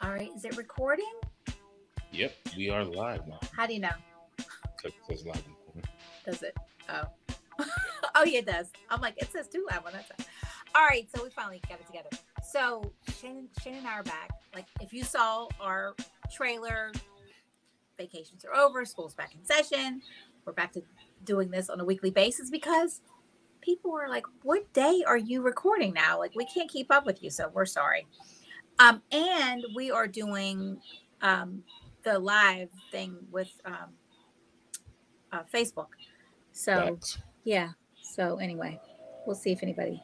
All right, is it recording? Yep, we are live now. How do you know? It says live. Does it? Oh. oh, yeah, it does. I'm like, it says two live on that side. All right, so we finally got it together. So Shannon, Shannon and I are back. Like, if you saw our trailer, vacations are over, school's back in session. We're back to doing this on a weekly basis because people are like, what day are you recording now? Like, we can't keep up with you, so we're sorry. Um, and we are doing um, the live thing with um, uh, Facebook. So yeah. So anyway, we'll see if anybody.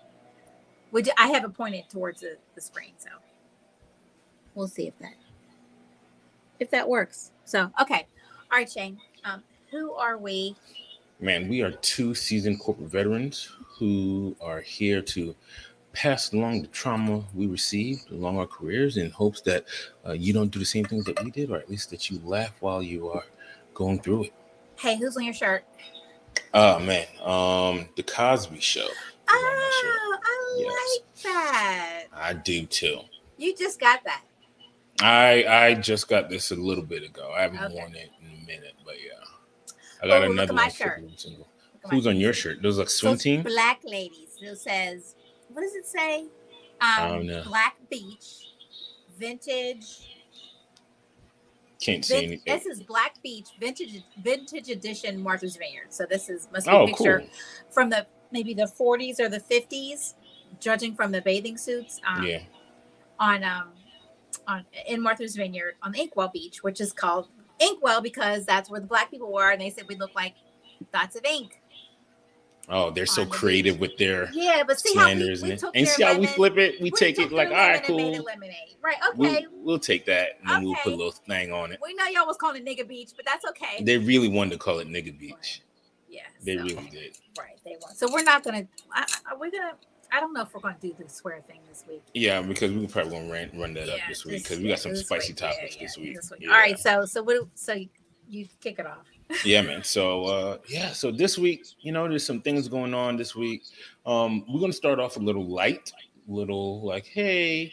Would I have it pointed towards the, the screen? So we'll see if that if that works. So okay, all right, Shane. Um, who are we? Man, we are two seasoned corporate veterans who are here to pass along the trauma we received along our careers in hopes that uh, you don't do the same things that we did, or at least that you laugh while you are going through it. Hey, who's on your shirt? Oh man, um, the Cosby Show. is on my shirt. Oh, I Yes. like that. I do too. You just got that. I I just got this a little bit ago. I haven't Okay. worn it in a minute, but yeah, I got Oh, look another at my one. shirt. Look at my Who's on your shirt. shirt? Like So swim it's team. Black ladies. It says, what does it say? Um. Black Beach, vintage. Can't see anything. this is Black Beach vintage vintage edition Martha's Vineyard. So this is must be Oh, a picture cool. from the maybe the 40s or the 50s, judging from the bathing suits. Um, Yeah. On um on in Martha's Vineyard on Inkwell Beach, which is called Inkwell because that's where the black people were, and they said we look like dots of ink. Oh, they're so creative with their Yeah, but see how we, we and see how we flip it. We, we take it like, all right, all lemon right, and made cool. lemonade. Right? We'll, Okay. we'll take that and then we'll put a little thing on it. We know y'all was calling it nigga beach, but that's okay. They really wanted to call it nigga beach. yeah, They so- really did. Right, they want. So we're not gonna. I, I, we're gonna. I don't know if we're gonna do the swear thing this week. Yeah, because we probably gonna run, run that up this week because we got some spicy week. Topics yeah, this week. this week. Yeah. All right, so so what? So you kick it off. Yeah man. So uh yeah so this week you know there's some things going on this week. Um we're gonna start off a little light little like hey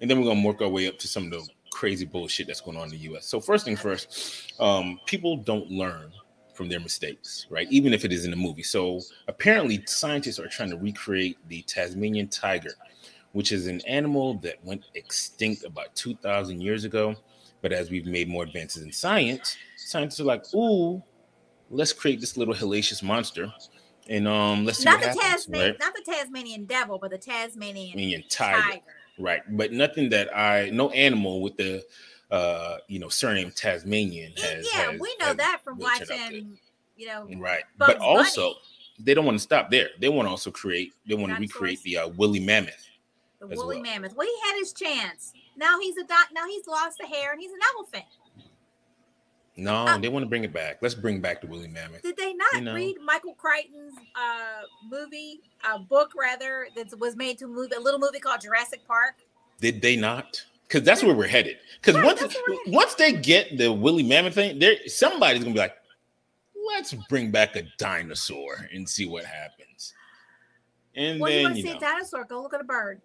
and then we're gonna work our way up to some of the crazy bullshit that's going on in the us so first thing first um people don't learn from their mistakes right? Even if it is in a movie. So apparently scientists are trying to recreate the tasmanian tiger which is an animal that went extinct about 2000 years ago. But as we've made more advances in science, scientists are like, "Ooh, let's create this little hellacious monster, and um, let's see Not what the happens." Tasman, Right? not the Tasmanian devil, but the Tasmanian Tasmanian tiger, tiger. right? But nothing that I, no animal with the, uh, you know, surname Tasmanian has. yeah, has- we know has that from really turned out watching. You know. Right, Bugs but also Bunny. they don't want to stop there. They want to also create. They want to recreate the uh, woolly mammoth. the woolly well. mammoth. Well, he had his chance. Now he's a doc. Now he's lost the hair and he's an elephant. No, Uh, they want to bring it back. Let's bring back the woolly mammoth. Did they not You know. read Michael Crichton's uh, movie, uh, book rather, that was made to move a little movie called Jurassic Park? Did they not? Because that's where we're headed. Because Right, once that's where we're headed. once they get the woolly mammoth thing, there somebody's gonna be like, let's bring back a dinosaur and see what happens. And Well, you want to see know, a dinosaur? Go look at a bird.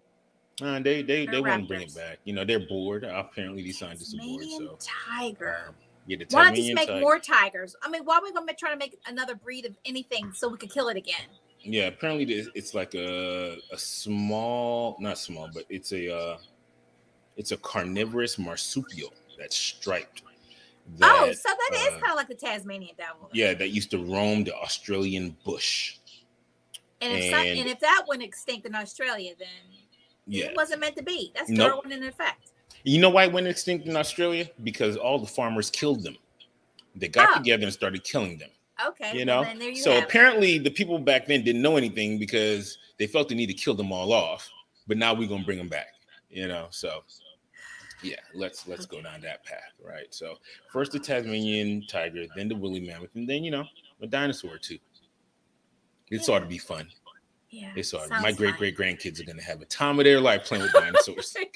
uh, they they Or they want to bring it back. You know, they're bored. Apparently, these scientists are bored. So tiger. um, yeah, the Why not just make tiger- more tigers? I mean, why are we gonna try to make another breed of anything so we could kill it again? Yeah, apparently it's like a a small, not small, but it's a uh, it's a carnivorous marsupial that's striped. oh, that, so that is uh, kind of like the Tasmanian devil. Yeah, that used to roam the Australian bush. And if, some, and- and if that went extinct in Australia, then Yeah. it wasn't meant to be. That's Nope. Darwin in effect. You know why it went extinct in Australia? Because all the farmers killed them. They got Oh. together and started killing them. Okay. You well, know? there you so have it. apparently the people back then didn't know anything because they felt the need to kill them all off. But now we're gonna bring them back. You know, so yeah, let's let's go down that path, right? So first the Tasmanian tiger, then the woolly mammoth, and then you know, a dinosaur too. It's ought to be fun. Yeah. It's ought my great great grandkids are gonna have a time of their life playing with dinosaurs.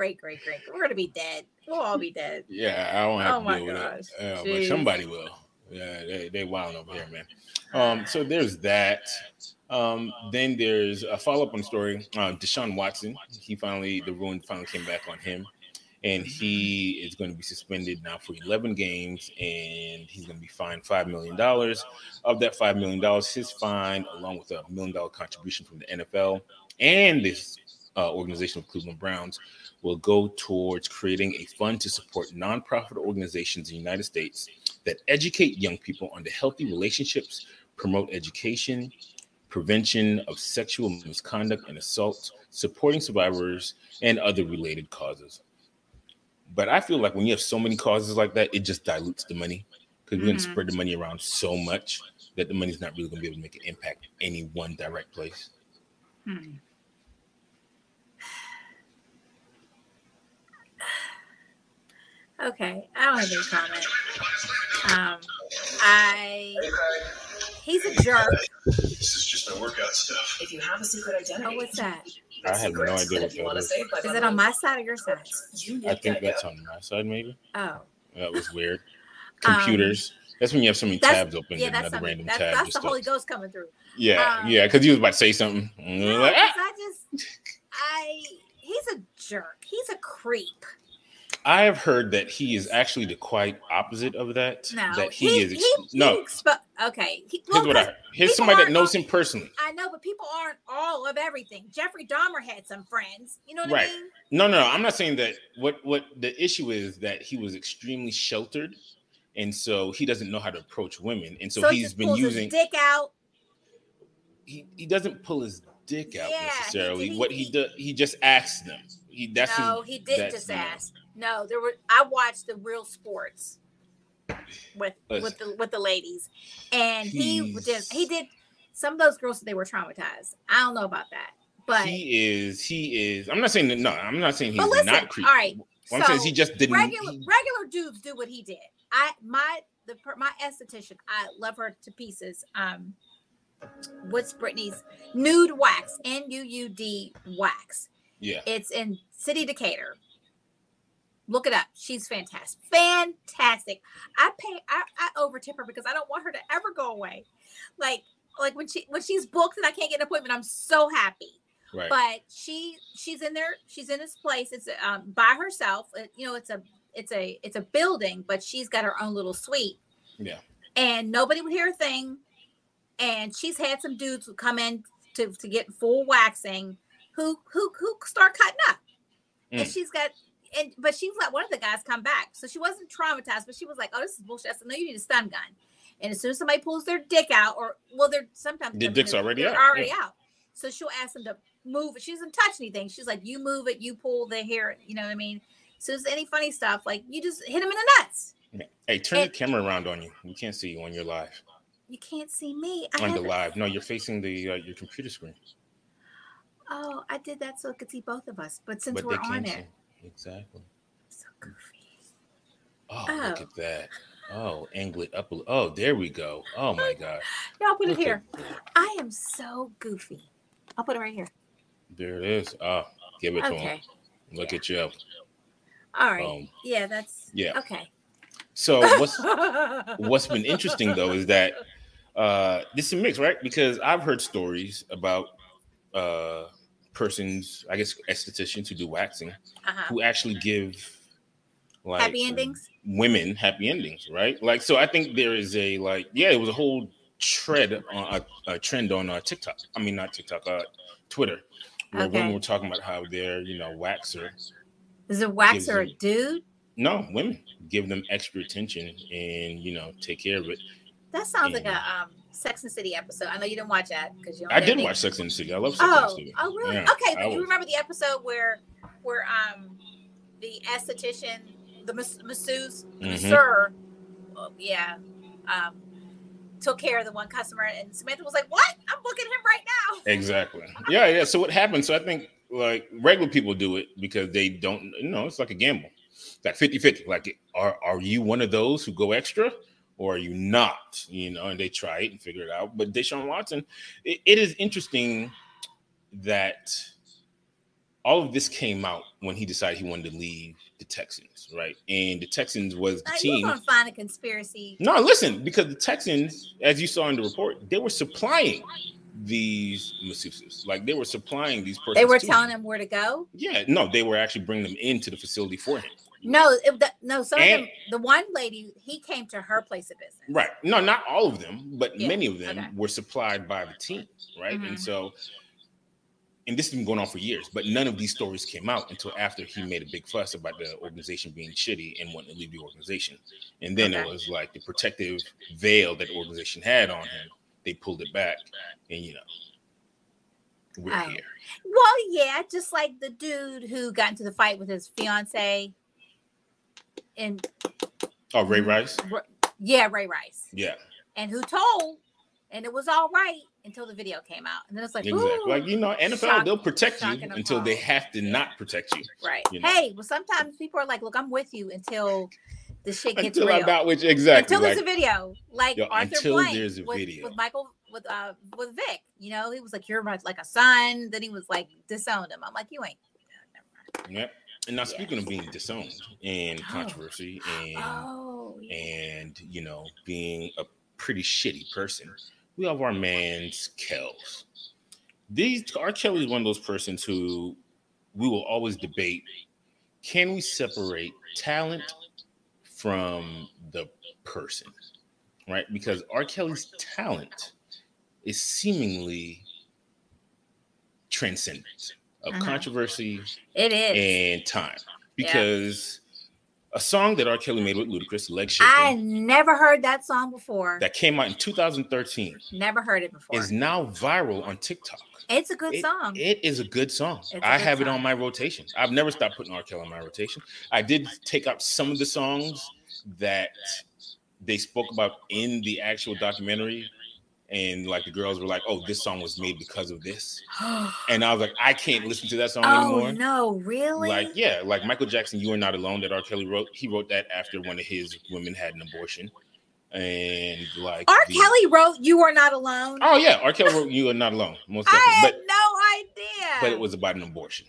great, great, great. We're gonna be dead. We'll all be dead. Yeah, I don't have Oh to deal with it. Yeah, but somebody will. Yeah, they they wild over here, man. Um, so there's that. Um, then there's a follow up on the story. Uh, Deshaun Watson. He finally the ruin finally came back on him, and he is going to be suspended now for 11 games and he's going to be fined $5 million. Of that $5 million, his fine, along with a million dollar contribution from the NFL and this uh, organization of Cleveland Browns, will go towards creating a fund to support nonprofit organizations in the United States that educate young people on the healthy relationships, promote education, prevention of sexual misconduct and assault, supporting survivors, and other related causes. But I feel like when you have so many causes like that, it just dilutes the money because we're going to Mhm. spread the money around so much that the money's not really going to be able to make an impact in any one direct place. Hmm. Okay, I don't have any comment. Um, I he's a jerk. This is just my workout stuff. If you have a secret identity, Oh, what's that? I have no idea what if you want to is. save Is it on my side or your side? I think that's on my side, maybe. Oh, That was weird. Um, Computers. that's when you have so many tabs open yeah, and that's another random That's, tab. that's the to- Holy Ghost coming through. yeah, um, yeah, because you was about to say something. No, like, 'cause "Ah." I just, I he's a jerk. He's a creep. I have heard that he is actually the quite opposite of that. No, that he, is. Ex- he no, expo- okay. He, here's what I heard. Here's somebody that knows all- him personally. I know, but people aren't all of everything. Jeffrey Dahmer had some friends. You know what Right. I mean? No, no, I'm not saying that. What what the issue is that he was extremely sheltered, and so he doesn't know how to approach women, and so, he he's been using. his dick out. He, he doesn't pull his dick out Yeah, necessarily. he- what he he- does, he just asks them. He that's no, his, he didn't just ask. No, there were. I watched the real sports with with the with the ladies, and he He's- did. He did. Some of those girls they were traumatized. I don't know about that, but he is. He is. I'm not saying that. No, I'm not saying he's but listen. not creepy. right, What I'm saying is he just didn't. regular he- regular dudes do what he did. I my the per- my esthetician. I love her to pieces. Um, what's Brittany's nude wax? N U U D wax. yeah. It's in City Decatur. Look it up. She's fantastic. Fantastic. I pay I, I overtip her because I don't want her to ever go away. Like like when she when she's booked and I can't get an appointment, I'm so happy. Right. But she she's in there, she's in this place. It's um by herself. It- you know, it's a it's a it's a building, but she's got her own little suite. Yeah. And nobody would hear a thing. And she's had some dudes who come in to, to get full waxing who who who start cutting up. And Mm. she's got and but she's let one of the guys come back. So she wasn't traumatized, but she was like, Oh, this is bullshit. I said, No, you need a stun gun. And as soon as somebody pulls their dick out, or well, they're sometimes The dick's already they're out, already yeah. out. So she'll ask them to move it. She doesn't touch anything. She's like, You move it, you pull the hair, you know what I mean? So it's any funny stuff, like you just hit them in the nuts. Hey, turn and- the camera around on you. We can't see you on your live. You can't see me. I On the live. No, you're facing the uh, your computer screen. Oh, I did that so I could see both of us. But since but we're on it. Exactly. so goofy. Oh, Oh. look at that. Oh, angle it up. Oh, there we go. Oh my god. Yeah, I'll put it Look at here. I am so goofy. I'll put it right here. There it is. Oh, give it to him. Okay. Look at you. All right. Um, yeah, that's yeah. okay. So what's what's been interesting though is that uh this is a mix, right? Because I've heard stories about uh persons, I guess estheticians who do waxing, uh-huh. who actually give like happy endings. women happy endings, right? Like, so I think there is a like, yeah, it was a whole tread on a, a trend on uh, TikTok. I mean, not TikTok, uh, Twitter, where Okay. women were talking about how they're, you know, waxer. Is it wax gives a dude? No, women give them extra attention and you know take care of it. That sounds like a um, Sex and City episode. I know you didn't watch that because you. I did watch Sex and the City. I love Sex and the Oh, City. oh, really? Yeah, okay, but you remember the episode where, where um, the esthetician, the mas- masseuse, the Mhm. masseur, oh, yeah, um, took care of the one customer, and Samantha was like, "What? I'm booking him right now." Exactly. Yeah, yeah. So what happened? So I think like regular people do it because they don't, you know, it's like a gamble. It's like 50-50. Like, are are you one of those who go extra or are you not? You know, and they try it and figure it out. But Deshaun Watson, it, it is interesting that all of this came out when he decided he wanted to leave the Texans, right? And the Texans was the Now, you're team. gonna find a conspiracy. No, listen, because the Texans, as you saw in the report, they were supplying these masseuses. Like they were supplying these persons. They were telling him. him where to go. Yeah, no, they were actually bringing them into the facility for him. No, it, the, no. Some And- of them, the one lady, he came to her place of business. Right. No, not all of them, but Yeah, many of them okay. were supplied by the team. Right. Mhm. And so, and this has been going on for years, but none of these stories came out until after he made a big fuss about the organization being shitty and wanting to leave the organization. And then Okay. it was like the protective veil that the organization had on him. They pulled it back, and you know, we're Oh. here. Well, yeah, just like the dude who got into the fight with his fiance, and Oh. Ray Rice. yeah, Ray Rice, Yeah, and who told, and it was all right until the video came out, and then it's like, exactly. Like you know, NFL Shock- they'll protect you until they have to not protect you. right? you know. Hey, well, sometimes people are like, look, I'm with you until the shit gets Until real. Got which exactly. until like, there's a video, like Yo, Arthur until Blank there's a with, video. with Michael with uh with Vic. You know, he was like, "You're like a son." Then he was like, disowned him. I'm like, "You ain't." Yeah. And now Yeah. speaking of being disowned and Oh. controversy and Oh, yeah. and you know being a pretty shitty person, we have our man's Kells. These R. Kelly is one of those persons who we will always debate: can we separate talent from the person? Right? Because R. Kelly's talent is seemingly transcendent of Uh-huh. controversy it is. and time Yeah. because a song that R. Kelly made with Ludacris, "Leg Shaking," I never heard that song before. that came out in 2013, never heard it before. is now viral on TikTok. it's a good It- song. it is a good song. A I good have it on my rotation. I've never stopped putting R. Kelly on my rotation. I did take up some of the songs that they spoke about in the actual documentary. And like the girls were like, "Oh, this song was made because of this," and I was like, "I can't listen to that song oh anymore." no, really? Like, yeah, like Michael Jackson, You Are Not Alone that R. Kelly wrote. He wrote that after one of his women had an abortion. And like R. the- Kelly wrote "You Are Not Alone." Oh yeah, R. Kelly wrote You Are Not Alone, most I had But no idea. but it was about an abortion.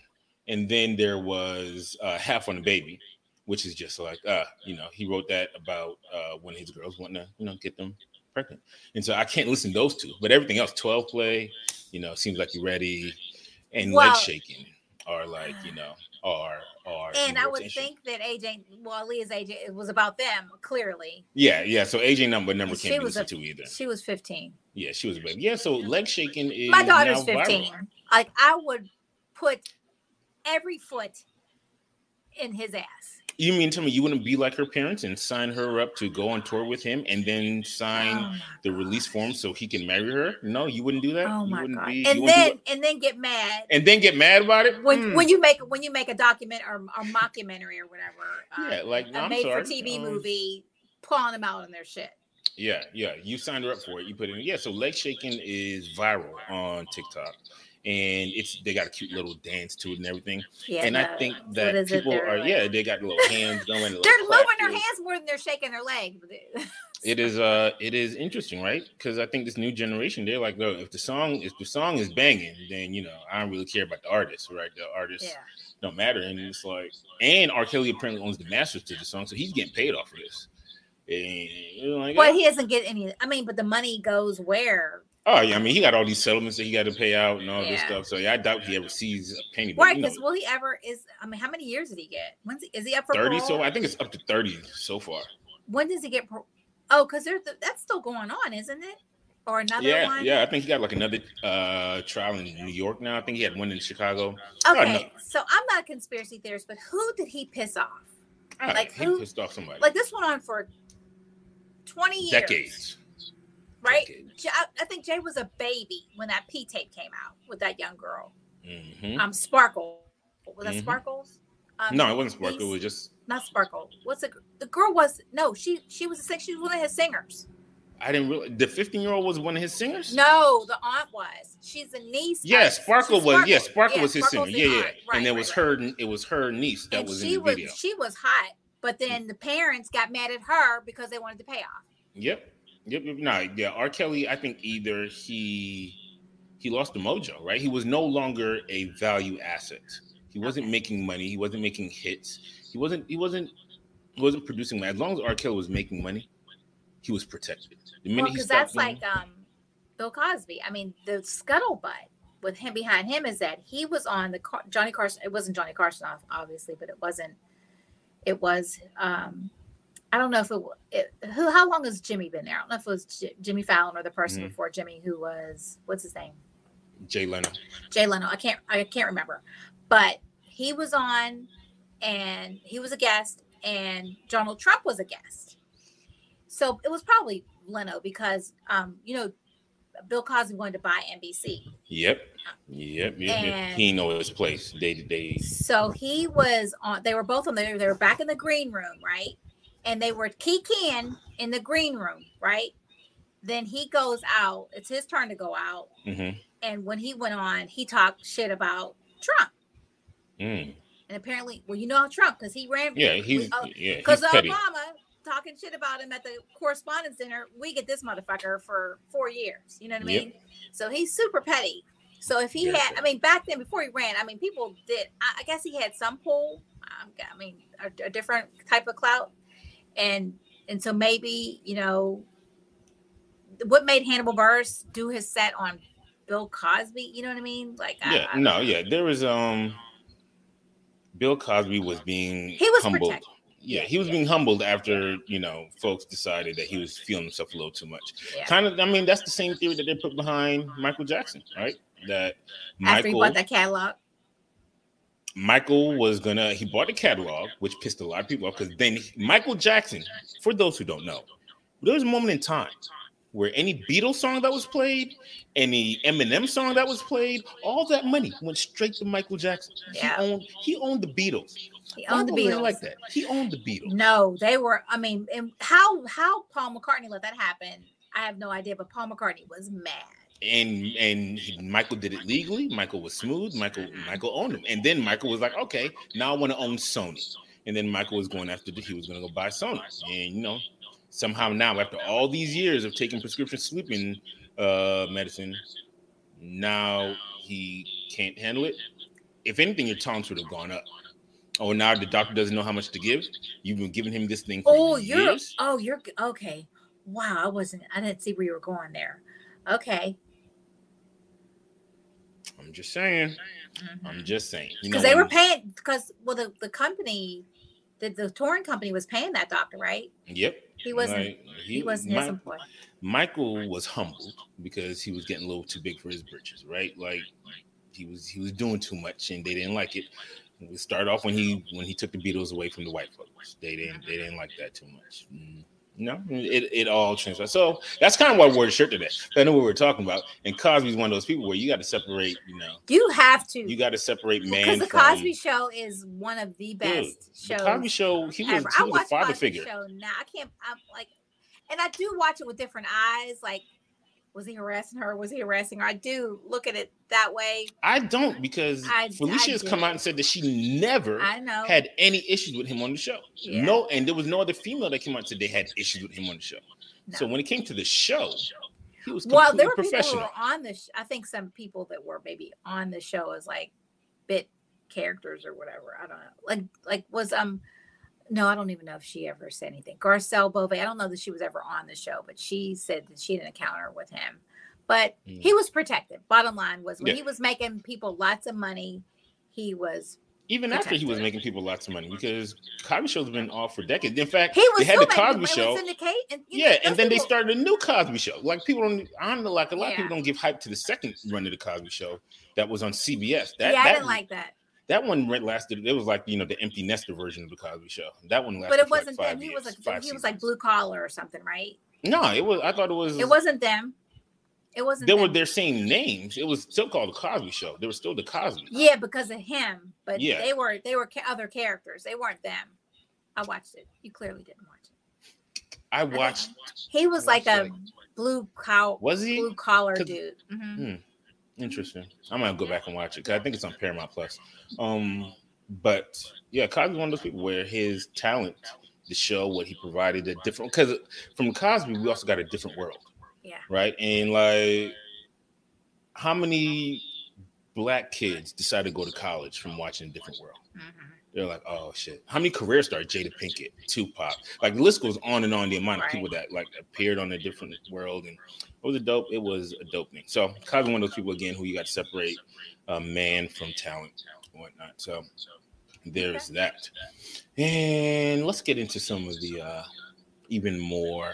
And then there was uh, Half on the Baby, which is just like uh, you know, he wrote that about uh when his girls want to, you know, get them pregnant. And so I can't listen to those two, but everything else, 12 play, you know, seems like you're ready, and Well- leg shaking are like, you know, are are and I would think that AJ, well, Leah's AJ, it was about them clearly. Yeah, yeah. So AJ number number She can't be was a- to either. She was 15. Yeah, she was a baby. Yeah, so leg shaking is My daughter's now viral. 15. Like I would put every foot in his ass. You mean tell me you wouldn't be like her parents and sign her up to go on tour with him and then sign Oh the release form so he can marry her? No, you wouldn't do that. Oh my god! be- and then and then get mad and then get mad about it when Hmm. when you make when you make a document or, or mockumentary or whatever. uh, Yeah, like, no, a made for TV um, movie, pulling them out on their shit. Yeah, yeah. You signed her up for it. You put it in. Yeah, so leg shaking is viral on TikTok. And it's they got a cute little dance to it and everything. Yeah, and the- I think that people They're like- yeah, they got little hands going. little They're moving their hands more than they're shaking their leg. it is uh it is interesting right because i think this new generation they're like no if the song if the song is banging then you know i don't really care about the artist right the artist yeah. don't matter and it's like and r kelly apparently owns the masters to the song so he's getting paid off for this and like Well, oh, he doesn't get any. I mean, but the money goes where? Oh yeah i mean he got all these settlements that he got to pay out and all this stuff so yeah i doubt he ever sees a penny Right? Because will he ever? Is I mean, how many years did he get? When's he, is he up for 30 parole? so i think it's up to 30 so far when does he get? par- Oh, because there's the, that's still going on, isn't it? Or another yeah one? yeah i think he got like another uh trial in new york now i think he had one in chicago Oh. Okay, so I'm not a conspiracy theorist, but who did he piss off? Ah, Like he who- pissed off somebody Like this went on for 20 years. decades. Right? I, I, think Jay was a baby when that P tape came out with that young girl. Mhm. Um, Sparkle. Was that Mhm. Sparkles? Um, No, it wasn't Sparkle. It was just not Sparkle. What's the the girl was no, she she was a she was one of his singers. I didn't really. The 15 year old was one of his singers. No, the aunt was. She's a niece. Yeah. Sparkle was. Yeah, Sparkle was his Sparkle's singer. Yeah, yeah. Right, and it right, was right. her. It was her niece that and was in the was video. she was hot, but then the parents got mad at her because they wanted the payoff. Yep. Yep. yep. No, yeah. R. Kelly. I think either he he lost the mojo. Right. He was no longer a value asset. He wasn't Okay. making money. He wasn't making hits. He wasn't. He wasn't. He wasn't producing money. As long as R. Kelly was making money, he was protected. The minute Well, because that's like um Bill Cosby. I mean, the scuttlebutt with him behind him is that he was on the Car- Johnny Carson. It wasn't Johnny Carson, off, obviously, but it wasn't. It was. um I don't know if it, it who. How long has Jimmy been there? I don't know if it was J- Jimmy Fallon or the person Mhm. before Jimmy who was what's his name. Jay Leno. Jay Leno. I can't I can't remember, but he was on, and he was a guest, and Donald Trump was a guest. So it was probably Leno because um, you know Bill Cosby wanted to buy NBC, Yep. Yep. Yep. yep. He know his place day to day. so he was on. They were both on there. They were back in the green room, right? And they were kikiing in the green room, right? Then he goes out. It's his turn to go out. Mm-hmm. And when he went on, he talked shit about Trump. Mm. And apparently, well, you know how Trump because he ran. Yeah, he's uh, yeah, because he's petty. Obama talking shit about him at the correspondents dinner. We get this motherfucker for four years. You know what I Yep. mean? So he's super petty. So if he Very had, I mean, back then before he ran, I mean, people did. I, I guess he had some pull. I mean, a, a different type of clout, and and so maybe you know what made Hannibal Buress do his set on Bill Cosby. You know what I mean? Like, Yeah, I- no, yeah. There was um Bill Cosby was being He was humbled. protected. Yeah, he was being humbled after, you know, folks decided that he was feeling himself a little too much. yeah. Kind of I mean, that's the same theory that they put behind Michael Jackson, right? That After he Michael bought that catalog, Michael was gonna he bought the catalog, which pissed a lot of people off because then Michael Jackson, for those who don't know, there was a moment in time where any Beatles song that was played, any Eminem song that was played, all that money went straight to Michael Jackson. Yeah. He owned he owned the Beatles. he owned the Why Beatles. like that. He owned the Beatles. No, they were. I mean, and how how Paul McCartney let that happen? I have no idea. But Paul McCartney was mad. And and he- Michael did it legally. Michael was smooth. Michael Michael owned him. And then Michael was like, okay, now I want to own Sony. And then Michael was going after the, he was going to go buy Sony. And you know, somehow now after all these years of taking prescription sleeping uh medicine, now he can't handle it. If anything, your tolerance would have gone up. Oh, now the doctor doesn't know how much to give. You've been giving him this thing for Oh, you're. years. Oh, you're okay. Wow, I wasn't. I didn't see where you were going there. Okay, I'm just saying. I'm just saying. You know, because Mm-hmm. they were paying. Because well, the the company, the the touring company was paying that doctor, right? Yep. He wasn't. Like, he, wasn't his employee. Michael was humbled because he was getting a little too big for his britches, right? Like he was he was doing too much and they didn't like it. We started off when he when he took the Beatles away from the white folks. They didn't they didn't like that too much. Mm, No, it, it all transferred. So that's kind of why I wore the shirt today. I know what we were talking about. And Cosby's one of those people where you got to separate, you know, You have to. you got to separate because man the from Cosby Show is one of the best the shows. Cosby Show. He was, he I was a father Cosby figure. Show now. I can't. I'm like, and I do watch it with different eyes. Like, was he harassing her? Was he harassing her? I do look at it that way. I don't because I- Phylicia I has come out and said that she never I know. had any issues with him on the show. Yeah. No, and there was no other female that came out and said they had issues with him on the show. So when it came to the show, he was well, there were people who were on the. Sh- I think some people that were maybe on the show as like bit characters or whatever. I don't know. Like, like was um. No, I don't even know if she ever said anything. Garcelle Beauvais, I don't know that she was ever on the show, but she said that she had an encounter with him. But Mm. he was protected. Bottom line was when Yeah. he was making people lots of money, he was Even after he was making people lots of money, because Cosby Show's been off for decades. In fact, he was they had the Cosby Show. syndicate, and you know, Yeah, and then they started a new Cosby Show. Like people don't, I don't know, like a lot of people don't give hype to the second run of the Cosby Show that was on CBS. That yeah, I that, didn't like that. That one lasted. It was like you know the empty nester version of the Cosby Show. That one lasted. But it wasn't five them. He was like he was like blue collar or something, right? No, it was. I thought it was. It wasn't them. It wasn't. They were their same names. It was still called the Cosby Show. They were still the Cosby. Yeah, because of him. But Yeah. they were they were other characters. They weren't them. I watched it. You clearly didn't watch it. I watched. He was like watched a blue cow Was he blue collar dude. Mhm. Hmm. Interesting? I might go back and watch it because I think it's on Paramount Plus. Um, but yeah, Cosby's one of those people where his talent, the show, what he provided, a different. Because from Cosby, we also got a different world, Yeah. right? And like, how many black kids decide to go to college from watching a different world. Mhm. They're like, oh shit. How many career stars? Jada Pinkett, Tupac. Like the list goes on and on. The amount of Right. people that like appeared on a different world and it was a dope. It was a dope thing. So Kyle's one of those people again who you got to separate a man from talent and whatnot. So there's that. And let's get into some of the uh even more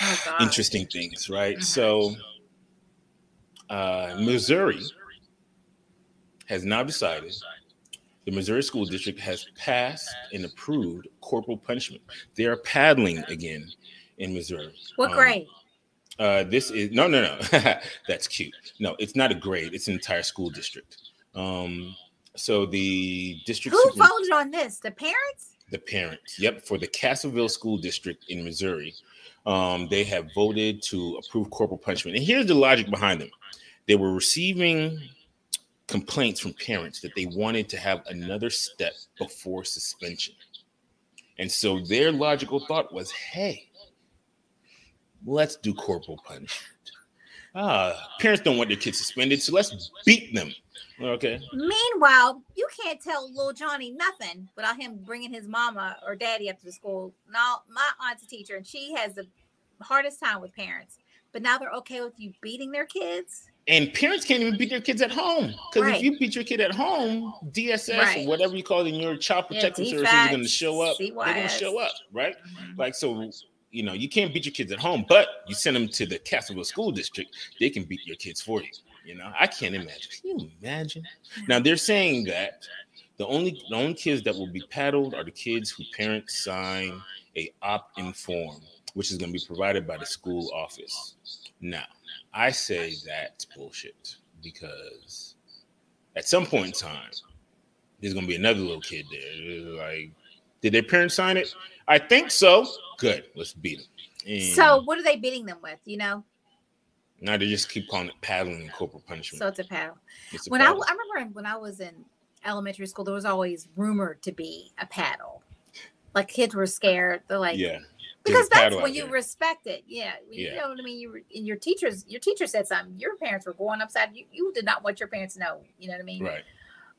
Oh, interesting things, right? Mhm. So uh Missouri has now decided the Missouri School District has passed and approved corporal punishment. They are paddling again in Missouri. What Um, grade? Uh, this is no, no, no. That's cute. No, it's not a grade. It's an entire school district. Um, so the district, Who super- voted on this? The parents? the parents, yep, for the Cassville School District in Missouri, um, they have voted to approve corporal punishment. And here's the logic behind them: they were receiving complaints from parents that they wanted to have another step before suspension, and so their logical thought was, "Hey, let's do corporal punishment." Ah, parents don't want their kids suspended, so let's beat them. Okay. Meanwhile, you can't tell little Johnny nothing without him bringing his mama or daddy up to the school. Now, my aunt's a teacher, and she has the hardest time with parents. But now they're okay with you beating their kids. And parents can't even beat their kids at home because Right. if you beat your kid at home, DSS Right. or whatever you call it in your child Yeah, protective services is going to show up. They're going to show up, right? Mm-hmm. Like so, you know, you can't beat your kids at home, but you send them to the Cassville School District, they can beat your kids for you. You know, I can't imagine. Can you imagine? Now they're saying that the only the only kids that will be paddled are the kids who parents sign a opt-in form, which is going to be provided by the school office. Now, I say that's bullshit because at some point in time, there's going to be another little kid there. Like, did their parents sign it? I think so. Good. Let's beat them. And So, what are they beating them with? You know, now they just keep calling it paddling and corporal punishment. so it's a paddle. It's a When I. I remember when I was in elementary school, there was always rumored to be a paddle. Like kids were scared. They're like, yeah. Because that's when you there. respect it. Yeah, you Yeah. know what I mean. You were- and your teachers, your teacher said something. Your parents were going upside. You, you did not want your parents to know. You know what I mean? right.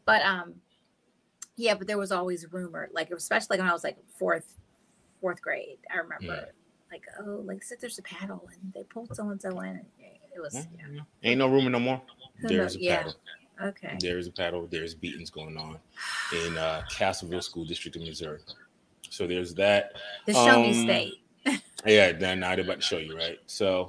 But um, yeah, but there was always rumor, like especially when I was like fourth, fourth grade. I remember Yeah. like, oh, like said there's a paddle and they pulled so and so in. And it was yeah. Ain't no rumor no more. Who There's knows? a Yeah. paddle. okay. There's a paddle. There's beatings going on in uh, Cassville School District in Missouri. So there's that. The show me Um, state. Yeah, then they're about to show you, right? So,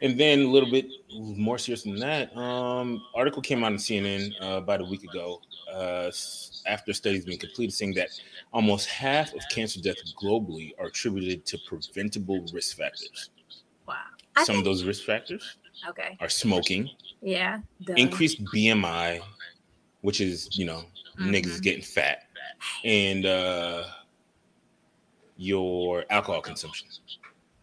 and then a little bit more serious than that, um, article came out on CNN uh, about a week ago uh, after studies being completed, saying that almost half of cancer deaths globally are attributed to preventable risk factors. Wow. I Some of those risk factors okay. are smoking, Yeah. duh. increased BMI, which is you know niggas Mhm. getting fat, and uh, your alcohol consumption.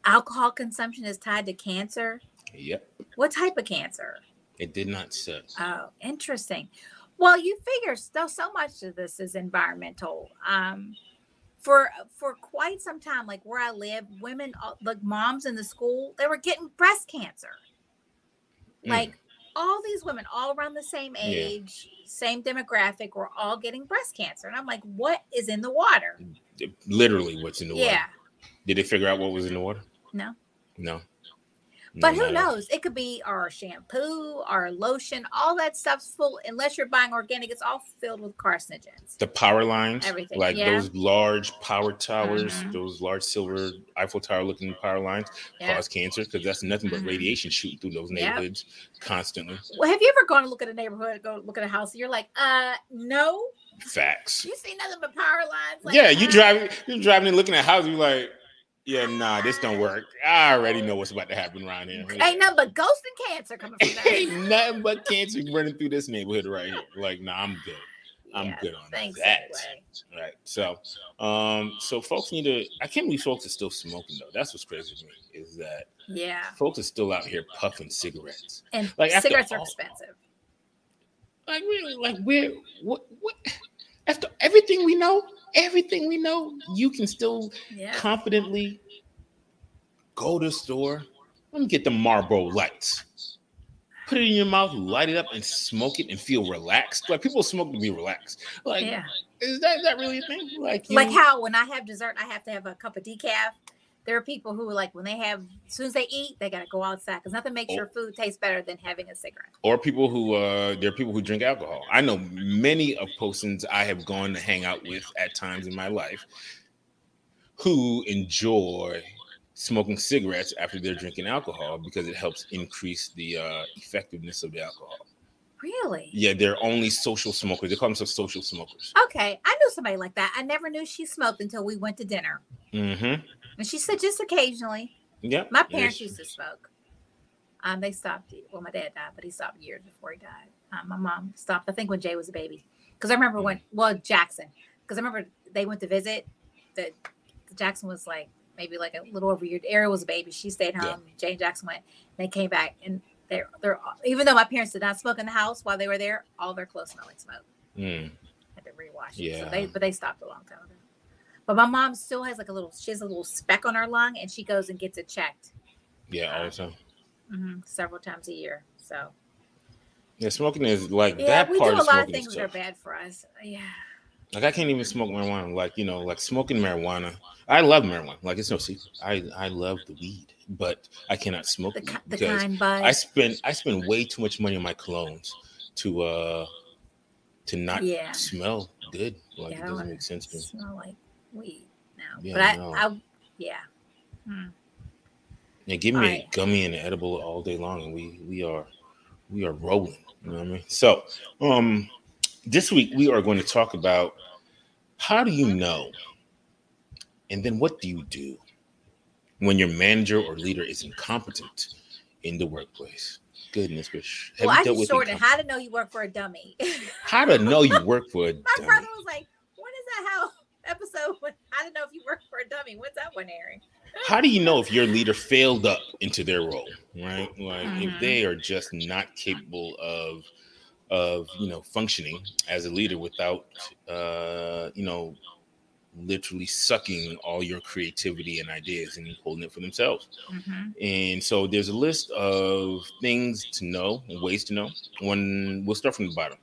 Alcohol consumption is tied to cancer. Yep, What type of cancer? it did not say. Oh, interesting. Well, you figure so so much of this is environmental. Um, for for quite some time, like where I live, women, uh, like moms in the school, they were getting breast cancer. Mm. Like all these women, all around the same Yeah. age, same demographic, were all getting breast cancer, and I'm like, what is in the water? Literally, what's in the water? Yeah, Did they figure out what was in the water? No. No. but No, who knows? It could be our shampoo, our lotion, all that stuff's full. Unless you're buying organic, it's all filled with carcinogens. The power lines, Everything, like yeah. those large power towers, Mhm. those large silver Eiffel Tower looking power lines, Yeah. cause cancer because that's nothing but Mhm. radiation shooting through those Yep. neighborhoods constantly. Well, have you ever gone to look at a neighborhood, go look at a house, and you're like, uh, no, Facts. you see nothing but power lines? Like, yeah, you uh, driving, you're driving and looking at houses, you're like, yeah, nah, this don't work. I already know what's about to happen around here. Ain't nothing but ghost and cancer coming from. Ain't nothing but cancer running through this neighborhood right here. Like, nah, I'm good. I'm Yeah, good on Thanks. that. anyway. Right. So, um, so folks need to. I can't believe folks are still smoking though. That's what's crazy to me is that Yeah, folks are still out here puffing cigarettes. and Like, cigarettes are all- expensive. Like really, like where? What? What? After everything we know, everything we know, you can still Yeah, confidently go to the store. Let me get the Marlboro lights. put it in your mouth, light it up, and smoke it and feel relaxed. Like people smoke to be relaxed. Like, yeah. is that is that really a thing? Like, you, Like how when I have dessert, I have to have a cup of decaf. There are people who like when they have as soon as they eat, they gotta go outside because nothing makes Oh. your food taste better than having a cigarette. or people who uh there are people who drink alcohol. I know many of persons I have gone to hang out with at times in my life who enjoy smoking cigarettes after they're drinking alcohol because it helps increase the uh, effectiveness of the alcohol. Really? Yeah, they're only social smokers. They call themselves social smokers. Okay, I knew somebody like that. I never knew she smoked until we went to dinner, Mm-hmm. And she said just occasionally. Yeah. My parents used to smoke. Um, they stopped. Well, my dad died, but he stopped years before he died. Um, my mom stopped. I think when Jay was a baby, because I remember when. Well, Jackson, because I remember they went to visit. The, the Jackson was like maybe like a little over a year. Ariel was a baby. She stayed home. Yeah. Jay and Jackson went. They came back, and they're they're even though my parents did not smoke in the house while they were there, all their clothes smelled like smoke. Mm. had to rewash it. Yeah. So they but they stopped a long time ago. But my mom still has like a little she has a little speck on her lung and she goes and gets it checked Yeah, all the time. hmm several times a year. So Yeah, smoking is like yeah, that we do a lot of things that are bad for us. Yeah. Like I can't even smoke marijuana. Like you know, like smoking marijuana. I love marijuana. Like it's no secret. I I love the weed, but I cannot smoke The, the because kind bud. I spend I spend way too much money on my colognes to uh to not Yeah. smell good. Like Yeah, it doesn't make sense to me. smell like weed now. Yeah, but I, no. I yeah. Hmm. Yeah, give me a Alright. gummy and an edible all day long, and we we are we are rolling. You know what I mean? So, um, this week we are going to talk about how do you know, and then what do you do when your manager or leader is incompetent in the workplace. Goodness gracious! Have Well, you I just with shortened how to know you work for a dummy. how to know you work for a My dummy? brother was like, "When is that how episode? When, don't know if you work for a dummy? When's that one airing?" how do you know if your leader failed up into their role right like Mhm. if they are just not capable of of you know functioning as a leader without uh you know literally sucking all your creativity and ideas and holding it for themselves Mm-hmm. and so there's a list of things to know and ways to know when we'll start from the bottom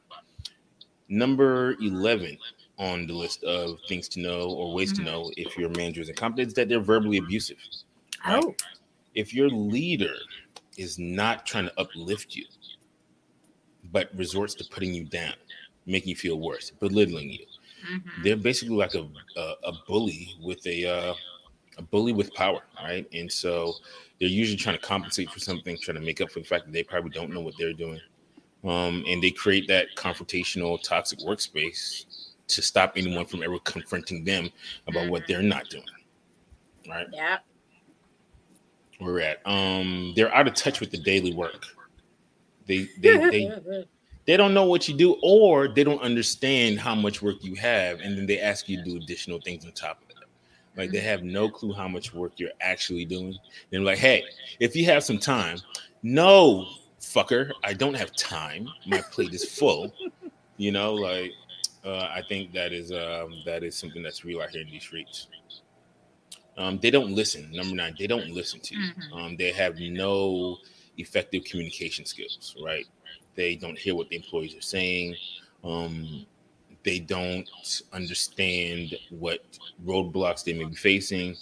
number 11 on the list of things to know or ways Mhm. to know if your manager is incompetent is that they're verbally abusive Right. Oh, if your leader is not trying to uplift you, but resorts to putting you down, making you feel worse, belittling you, mhm. they're basically like a a, a bully with a uh, a bully with power, right? And so they're usually trying to compensate for something, trying to make up for the fact that they probably don't know what they're doing, um, and they create that confrontational, toxic workspace to stop anyone from ever confronting them about what they're not doing, right? yeah. where we're at. Um, they're out of touch with the daily work. They they they they don't know what you do, or they don't understand how much work you have, and then they ask you to do additional things on top of it. Like they have no clue how much work you're actually doing. They're like, hey, if you have some time, no, fucker, I don't have time. My plate is full. You know, like uh, I think that is um, that is something that's real out here in these streets. Um, they don't listen. Number nine, they don't listen to you. Mhm. Um, they have no effective communication skills, right? They don't hear what the employees are saying. Um, they don't understand what roadblocks they may be facing.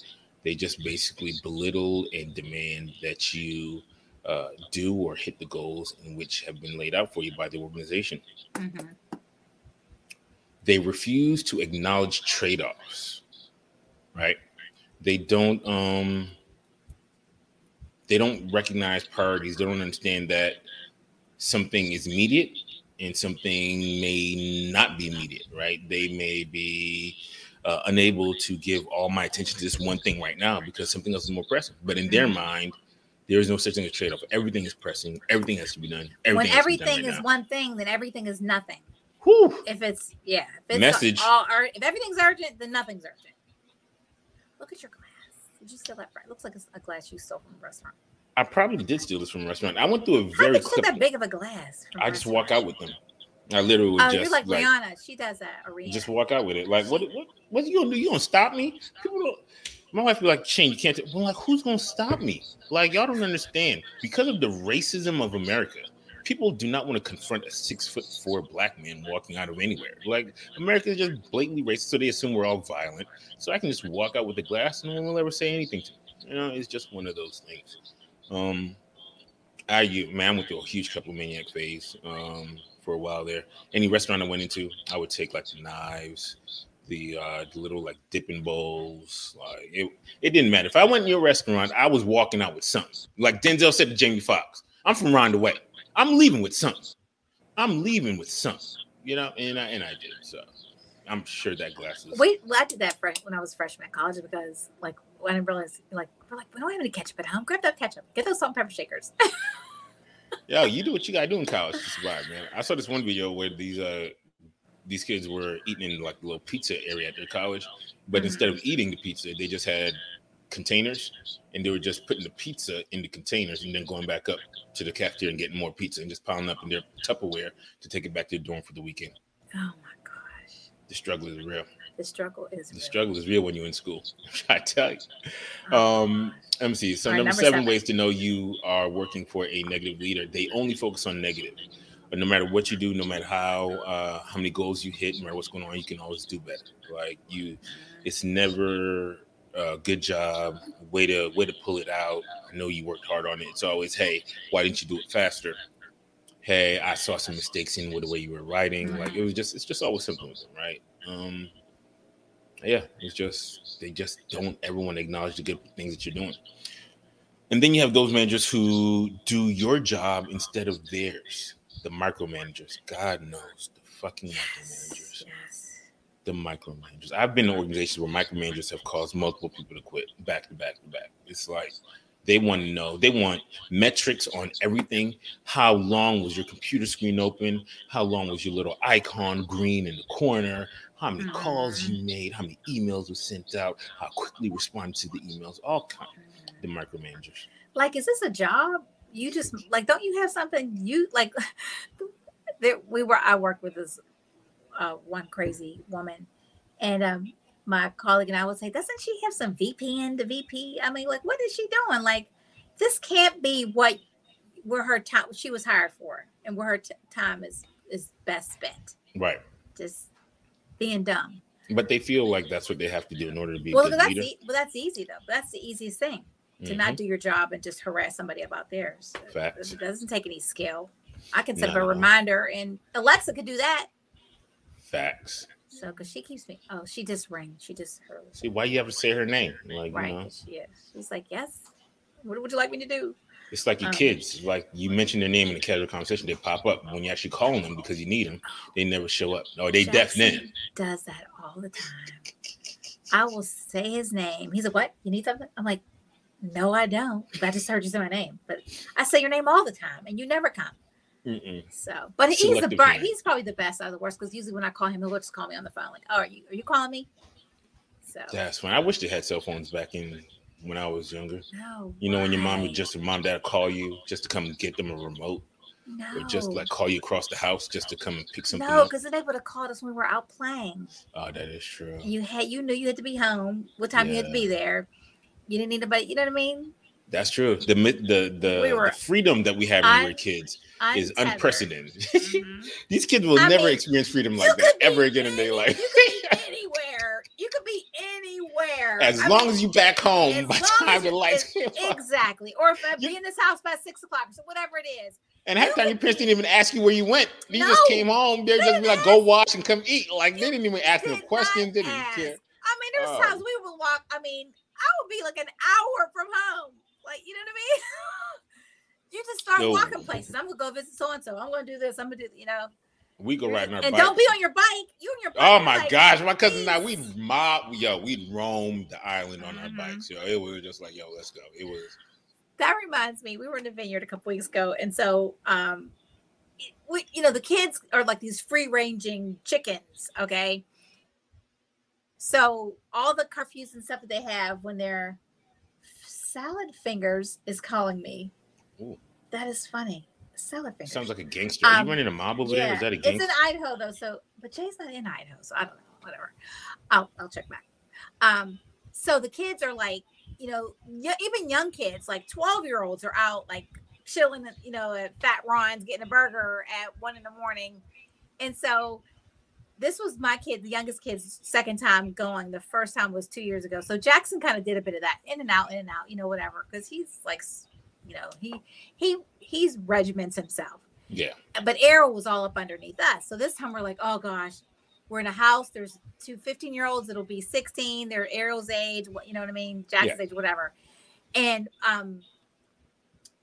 They just basically belittle and demand that you uh, do or hit the goals in which have been laid out for you by the organization. Mhm. They refuse to acknowledge trade-offs, right? They don't um they don't recognize priorities. They don't understand that something is immediate and something may not be immediate, right? They may be uh, unable to give all my attention to this one thing right now because something else is more pressing. But in their Mhm. mind, there is no such thing as trade off. Everything is pressing. Everything has to be done. Everything when to done everything right is now. one thing, then everything is nothing. Whew. If it's yeah, if it's Message. All, ur- if everything's urgent, then nothing's urgent. Look at your glass. Did you steal that? It looks like a glass you stole from a restaurant. I probably did steal this from a restaurant. I went through a How very did you get that big of a glass? from a I just walk out with them. I literally would Oh, just you're like, like, Rihanna. She does that. Arena. just walk out with it. Like, what? What? What you gonna do? You gonna stop me? People don't. My wife be like, Shane, you can't. Well, like, who's gonna stop me? Like, y'all don't understand. Because of the racism of America, people do not want to confront a six foot four black man walking out of anywhere. Like America is just blatantly racist, so they assume we're all violent. So I can just walk out with a glass and no one will ever say anything to me. You know, it's just one of those things. Um, I you man, I went through a huge kleptomaniac phase um, for a while there. Any restaurant I went into, I would take like the knives, the uh, the little like dipping bowls. Like it, it didn't matter. If I went in your restaurant, I was walking out with something. Like Denzel said to Jamie Foxx, I'm from Way. I'm leaving with something. I'm leaving with something. You know, and I and I did. So I'm sure that glass is Wait, well, I did that fresh when I was freshman in college because like when I realized like we're like we don't have any ketchup at home. Grab that ketchup. Get those salt and pepper shakers. Yo, you do what you gotta do in college to survive, man. I saw this one video where these uh these kids were eating in like the little pizza area at their college, but Mhm. instead of eating the pizza, they just had containers and they were just putting the pizza in the containers and then going back up to the cafeteria and getting more pizza and just piling up in their Tupperware to take it back to the dorm for the weekend. oh my gosh, The struggle is real. the struggle is The real. struggle is real when you're in school. I tell you. Oh, Um, let me see. So right, number, number seven, seven. ways to know you are working for a negative leader. They only focus on negative. But no matter what you do, no matter how uh, how many goals you hit, no matter what's going on, you can always do better. Like you, it's never a good job. Way to way to pull it out. I know you worked hard on it. It's always, hey, why didn't you do it faster? Hey, I saw some mistakes in with the way you were writing. Like it was just, it's just always something right? Um, yeah, it's just they just don't everyone acknowledge the good things that you're doing. And then you have those managers who do your job instead of theirs. The micromanagers. God knows the fucking micromanagers. The micromanagers. I've been in organizations where micromanagers have caused multiple people to quit back to back to back. It's like they want to know. They want metrics on everything. How long was your computer screen open? How long was your little icon green in the corner? How many calls you made? How many emails were sent out? How quickly responded to the emails? All kind. The micromanagers. Like, is this a job? You just like, don't you have something you like? There, we were. I worked with this uh, one crazy woman, and um, my colleague and I would say, doesn't she have some VPN to VP? I mean, like, what is she doing? Like, this can't be what where her time she was hired for, and where her t- time is is best spent. Right. Just being dumb. But they feel like that's what they have to do in order to be Well, that's e- well, that's easy though. That's the easiest thing to Mhm. not do your job and just harass somebody about theirs. Facts. It doesn't take any skill. I can set up a reminder, and Alexa could do that. Facts. So, because she keeps me. Oh, she just rang. She just heard. See, why you ever say her name? Like, Right. you know, 'cause She is. She's like, yes. What would you like me to do? it's like your Um, kids. Like you mention their name in a casual conversation, they pop up. When you actually call them because you need them, they never show up. Or they deaf then. Does that all the time. I will say his name. He's like, what? You need something? I'm like, no, I don't. I just heard you say my name, but I say your name all the time, and you never come. Mm-mm. So, but he's the Selective bright. hearing. He's probably the best out of the worst because usually when I call him, he'll just call me on the phone. Like, oh, are you are you calling me? So That's when I wish they had cell phones back in when I was younger. no. You know, when your mom would just your mom dad call you just to come and get them a remote, no, or just like call you across the house just to come and pick something no, up. because then they would have called us when we were out playing. Oh, that is true. You had you knew you had to be home. What time you had to be there? You didn't need anybody. You know what I mean? That's true. The the the, We were the freedom that we had when we were kids is unprecedented. Mhm. These kids will I never mean, experience freedom like that ever again in their life. You could be anywhere. You could be anywhere. as I long mean, as you back home by the time the lights exactly. Or if You- be in this house by six o'clock, so whatever it is. And half the time your parents didn't even ask you where you went. You just came home. They just be like, go wash and come eat. Like they didn't even ask no did questions. They didn't ask. care. I mean, there's Oh. times we would walk. I mean, I would be like an hour from home. Like, you know what I mean? you just start No. walking places. I'm gonna go visit so and so. I'm gonna do this. I'm gonna do, you know. We go riding our and bike. don't be on your bike. You and your bike. Oh my like, gosh, my cousin and I, we mob, yo, we roamed the island on our Mhm. bikes. Yo, it was just like, yo, let's go. It was that reminds me we were in the vineyard a couple weeks ago and so um we you know the kids are like these free ranging chickens okay so all the curfews and stuff that they have when their salad fingers is calling me Ooh. that is funny fingers sounds like a gangster. Are Um, you running a mob over there? Is that a gangster? it's in? Idaho though, so but Jay's not in Idaho, so I don't know. Whatever. I'll I'll check back. Um, so the kids are like, you know, y- even young kids, like twelve year olds, are out like chilling, you know, at Fat Ron's getting a burger at one in the morning. And so this was my kid, the youngest kid's second time going. The first time was two years ago. So Jackson kind of did a bit of that in and out, in and out, you know, whatever. Because he's like, you know, he he he's regiments himself. Yeah. But Errol was all up underneath us. So this time we're like, oh gosh, we're in a house. There's two 15 year olds. It'll be 16. They're Errol's age. You know what I mean? Jackson's yeah. age, whatever. And um,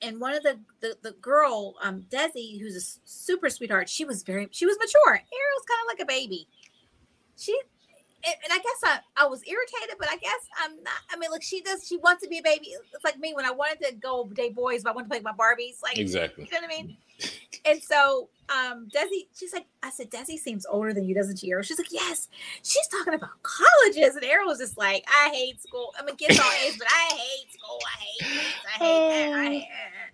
and one of the the, the girl, um, Desi, who's a super sweetheart, she was very she was mature. Errol's kind of like a baby. She and, I guess I, I was irritated, but I guess I'm not. I mean, look, she does. She wants to be a baby. It's like me when I wanted to go date boys, but I wanted to play with my Barbies. Like exactly. You know what I mean? and so um Desi, she's like, I said, Desi seems older than you, doesn't she? Errol? She's like, Yes. She's talking about colleges. And Errol was just like, I hate school. I mean, kids all age, but I hate school. I hate this. I hate that. I hate that.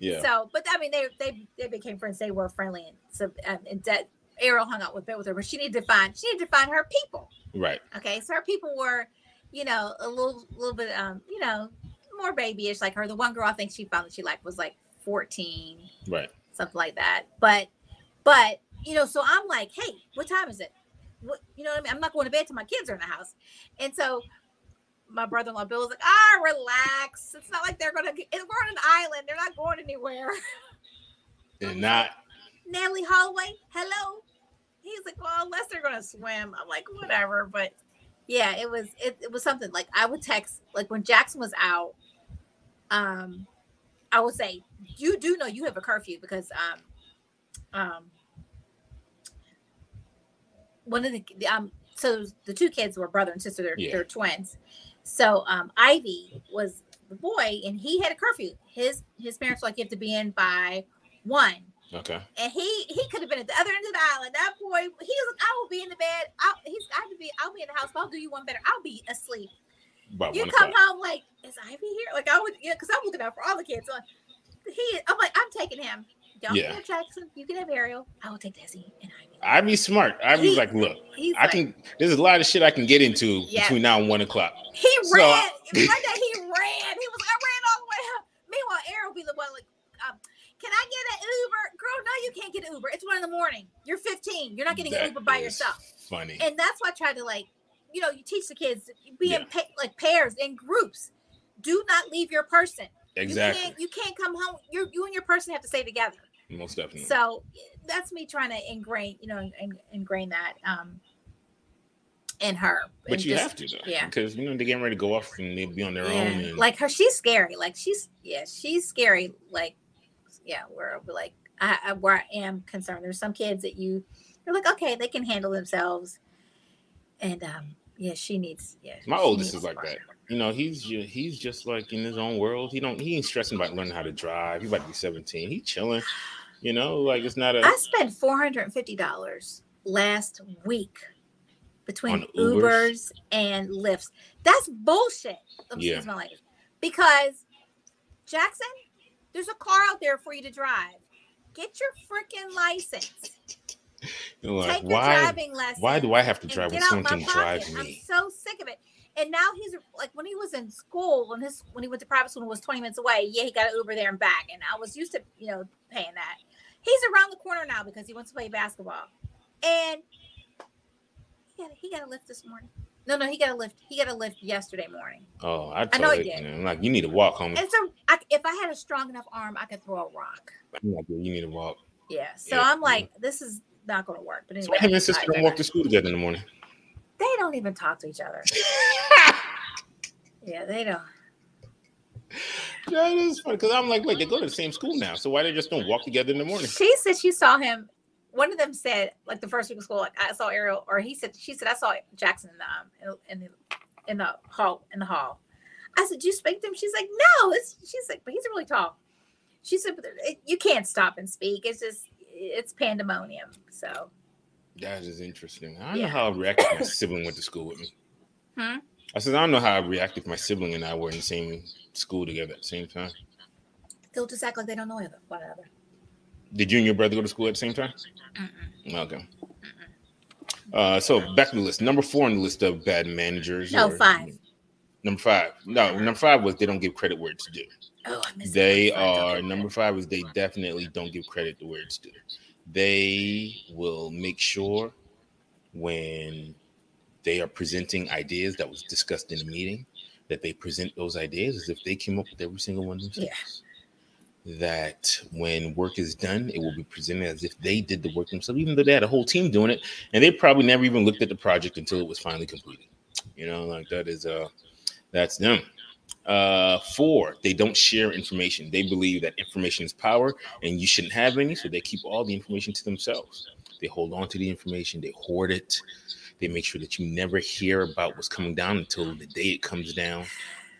Yeah. So, but I mean, they they they became friends. They were friendly, and so um, and that Errol hung out with with her, but she needed to find she needed to find her people. Right. Okay. So her people were, you know, a little little bit um, you know, more babyish like her. The one girl I think she found that she liked was like 14. Right something like that. But, but you know, so I'm like, hey, what time is it? What you know what I mean? I'm not going to bed till my kids are in the house. And so my brother-in-law Bill was like, ah, relax. It's not like they're gonna get we're on an island, they're not going anywhere. They're not. Natalee Holloway, hello. He's like, well, unless they're gonna swim. I'm like, whatever. But yeah, it was it, it was something like I would text like when Jackson was out, um, I would say you do know you have a curfew because um um one of the um so the two kids were brother and sister they're, yeah. they're twins so um ivy was the boy and he had a curfew his his parents were like you have to be in by one okay and he he could have been at the other end of the island that boy he was like i will be in the bed i'll he's i to be i'll be in the house i'll do you one better i'll be asleep About you come home like is ivy here like i would yeah because i'm looking out for all the kids so he, I'm like, I'm taking him. Don't yeah. have Jackson. You can have Ariel. I will take Desi and Ivy. I'd be smart. I'd be like, look, I like, can. There's a lot of shit I can get into yeah. between now and one o'clock. He so ran. I, one day he ran. He was. I ran all the way up. Meanwhile, Ariel be the one like, can I get an Uber? Girl, no, you can't get an Uber. It's one in the morning. You're 15. You're not getting that an Uber by yourself. Funny. And that's why I try to like, you know, you teach the kids be yeah. in pa- like pairs in groups. Do not leave your person. Exactly. You can't, you can't come home. You you and your person have to stay together. Most definitely. So that's me trying to ingrain, you know, ingrain that um in her. But you just, have to though. Yeah. Because you know they're getting ready to go off and they'll be on their yeah. own. And... Like her, she's scary. Like she's yeah, she's scary. Like yeah, where like I, I where I am concerned. There's some kids that you you're like, okay, they can handle themselves. And um yeah, she needs yeah. My oldest is like that you know, he's he's just like in his own world. He don't he ain't stressing about learning how to drive. He about to be 17. He chilling. You know, like it's not a I spent four hundred and fifty dollars last week between Ubers and Lyfts. That's bullshit. Excuse yeah. my language. Because Jackson, there's a car out there for you to drive. Get your freaking license. Like, Take why, driving lesson. Why do I have to drive when someone can drive me? I'm so sick of it and now he's like when he was in school when his when he went to private school and was 20 minutes away yeah he got an uber there and back and i was used to you know paying that he's around the corner now because he wants to play basketball and he got, he got a lift this morning no no he got a lift he got a lift yesterday morning oh i, I know it, he did I'm like you need to walk home and so I, if i had a strong enough arm i could throw a rock like, you need to walk yeah so yeah, i'm like this is not going to work but anyway so him and sister don't walk to school together in the morning they don't even talk to each other. yeah, they don't. That is funny because I'm like, wait, they go to the same school now, so why they just don't walk together in the morning? She said she saw him. One of them said, like the first week of school, like I saw Ariel, or he said, she said, I saw Jackson in the um, in the in the hall in the hall. I said, you speak to him?" She's like, "No." It's, she's like, "But he's really tall." She said, "But it, you can't stop and speak. It's just it's pandemonium." So that is interesting. I don't yeah. know how I react if my sibling went to school with me. Hmm? I said, I don't know how I react if my sibling and I were in the same school together at the same time. They'll just act like they don't know one another. Did you and your brother go to school at the same time? Mm-mm. Okay. Uh, so back to the list. Number four on the list of bad managers. No, or, five. Number five. No, number five was they don't give credit where it's due. Oh, I missed They are number five is they definitely don't give credit to where it's due. They will make sure when they are presenting ideas that was discussed in a meeting that they present those ideas as if they came up with every single one themselves. That when work is done, it will be presented as if they did the work themselves, even though they had a whole team doing it, and they probably never even looked at the project until it was finally completed. You know, like that is uh that's them. Uh, four, they don't share information. They believe that information is power and you shouldn't have any, so they keep all the information to themselves. They hold on to the information, they hoard it, they make sure that you never hear about what's coming down until the day it comes down.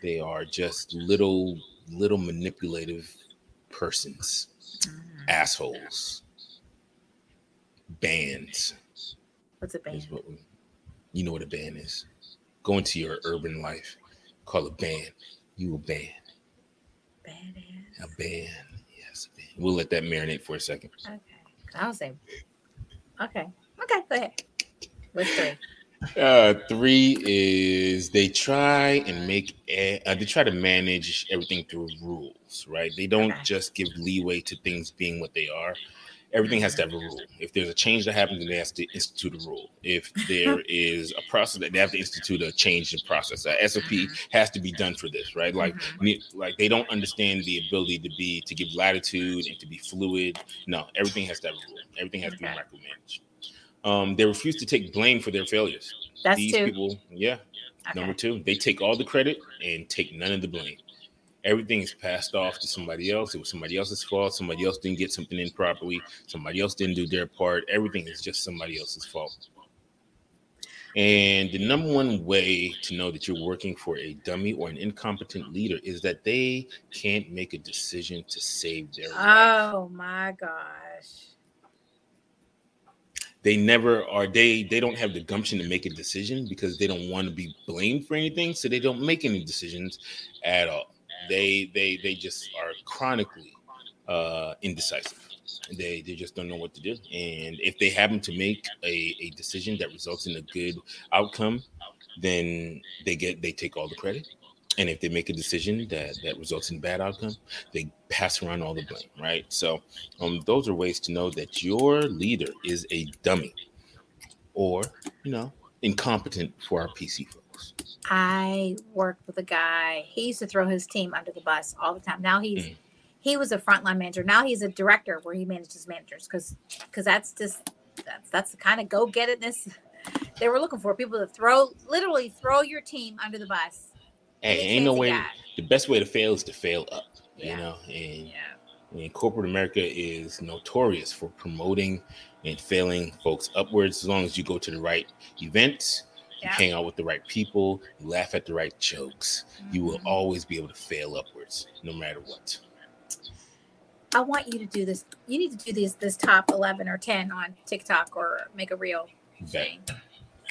They are just little, little manipulative persons, Mm. assholes, bands. What's a band? What we, you know what a band is. Go into your urban life, call a band. You a band. Badass. A band. Yes, a band. We'll let that marinate for a second. Okay. I'll say. Okay. Okay. Go ahead. What's three? Uh, three is they try and make uh, they try to manage everything through rules, right? They don't just give leeway to things being what they are. Everything has to have a rule. If there's a change that happens, then they have to institute a rule. If there is a process that they have to institute a change in process, a SOP has to be done for this, right? Like, Mhm. like they don't understand the ability to be to give latitude and to be fluid. No, everything has to have a rule. Everything has to be micromanaged. Um, they refuse to take blame for their failures. That's These two. people, yeah. Okay. Number two, they take all the credit and take none of the blame. Everything is passed off to somebody else. It was somebody else's fault. Somebody else didn't get something in properly. Somebody else didn't do their part. Everything is just somebody else's fault. And the number one way to know that you're working for a dummy or an incompetent leader is that they can't make a decision to save their life. Oh my gosh. They never are they they don't have the gumption to make a decision because they don't want to be blamed for anything so they don't make any decisions at all. They they they just are chronically uh indecisive. They they just don't know what to do. And if they happen to make a, a decision that results in a good outcome then they get they take all the credit and if they make a decision that that results in bad outcome they pass around all the blame right so um, those are ways to know that your leader is a dummy or, you know, incompetent for our PC folks. I worked with a guy. He used to throw his team under the bus all the time. Now he's Mm. he was a frontline manager. Now he's a director where he manages managers because because that's just that's that's the kind of go get itness they were looking for. People to throw literally throw your team under the bus. Hey, ain't no way. The best way to fail is to fail up. Yeah. You know, and, Yeah. and corporate America is notorious for promoting and failing folks upwards. As long as you go to the right events, you Yeah. hang out with the right people, you laugh at the right jokes, you will Mhm. always be able to fail upwards, no matter what. I want you to do this. You need to do this this top eleven or ten on TikTok or make a reel. thing.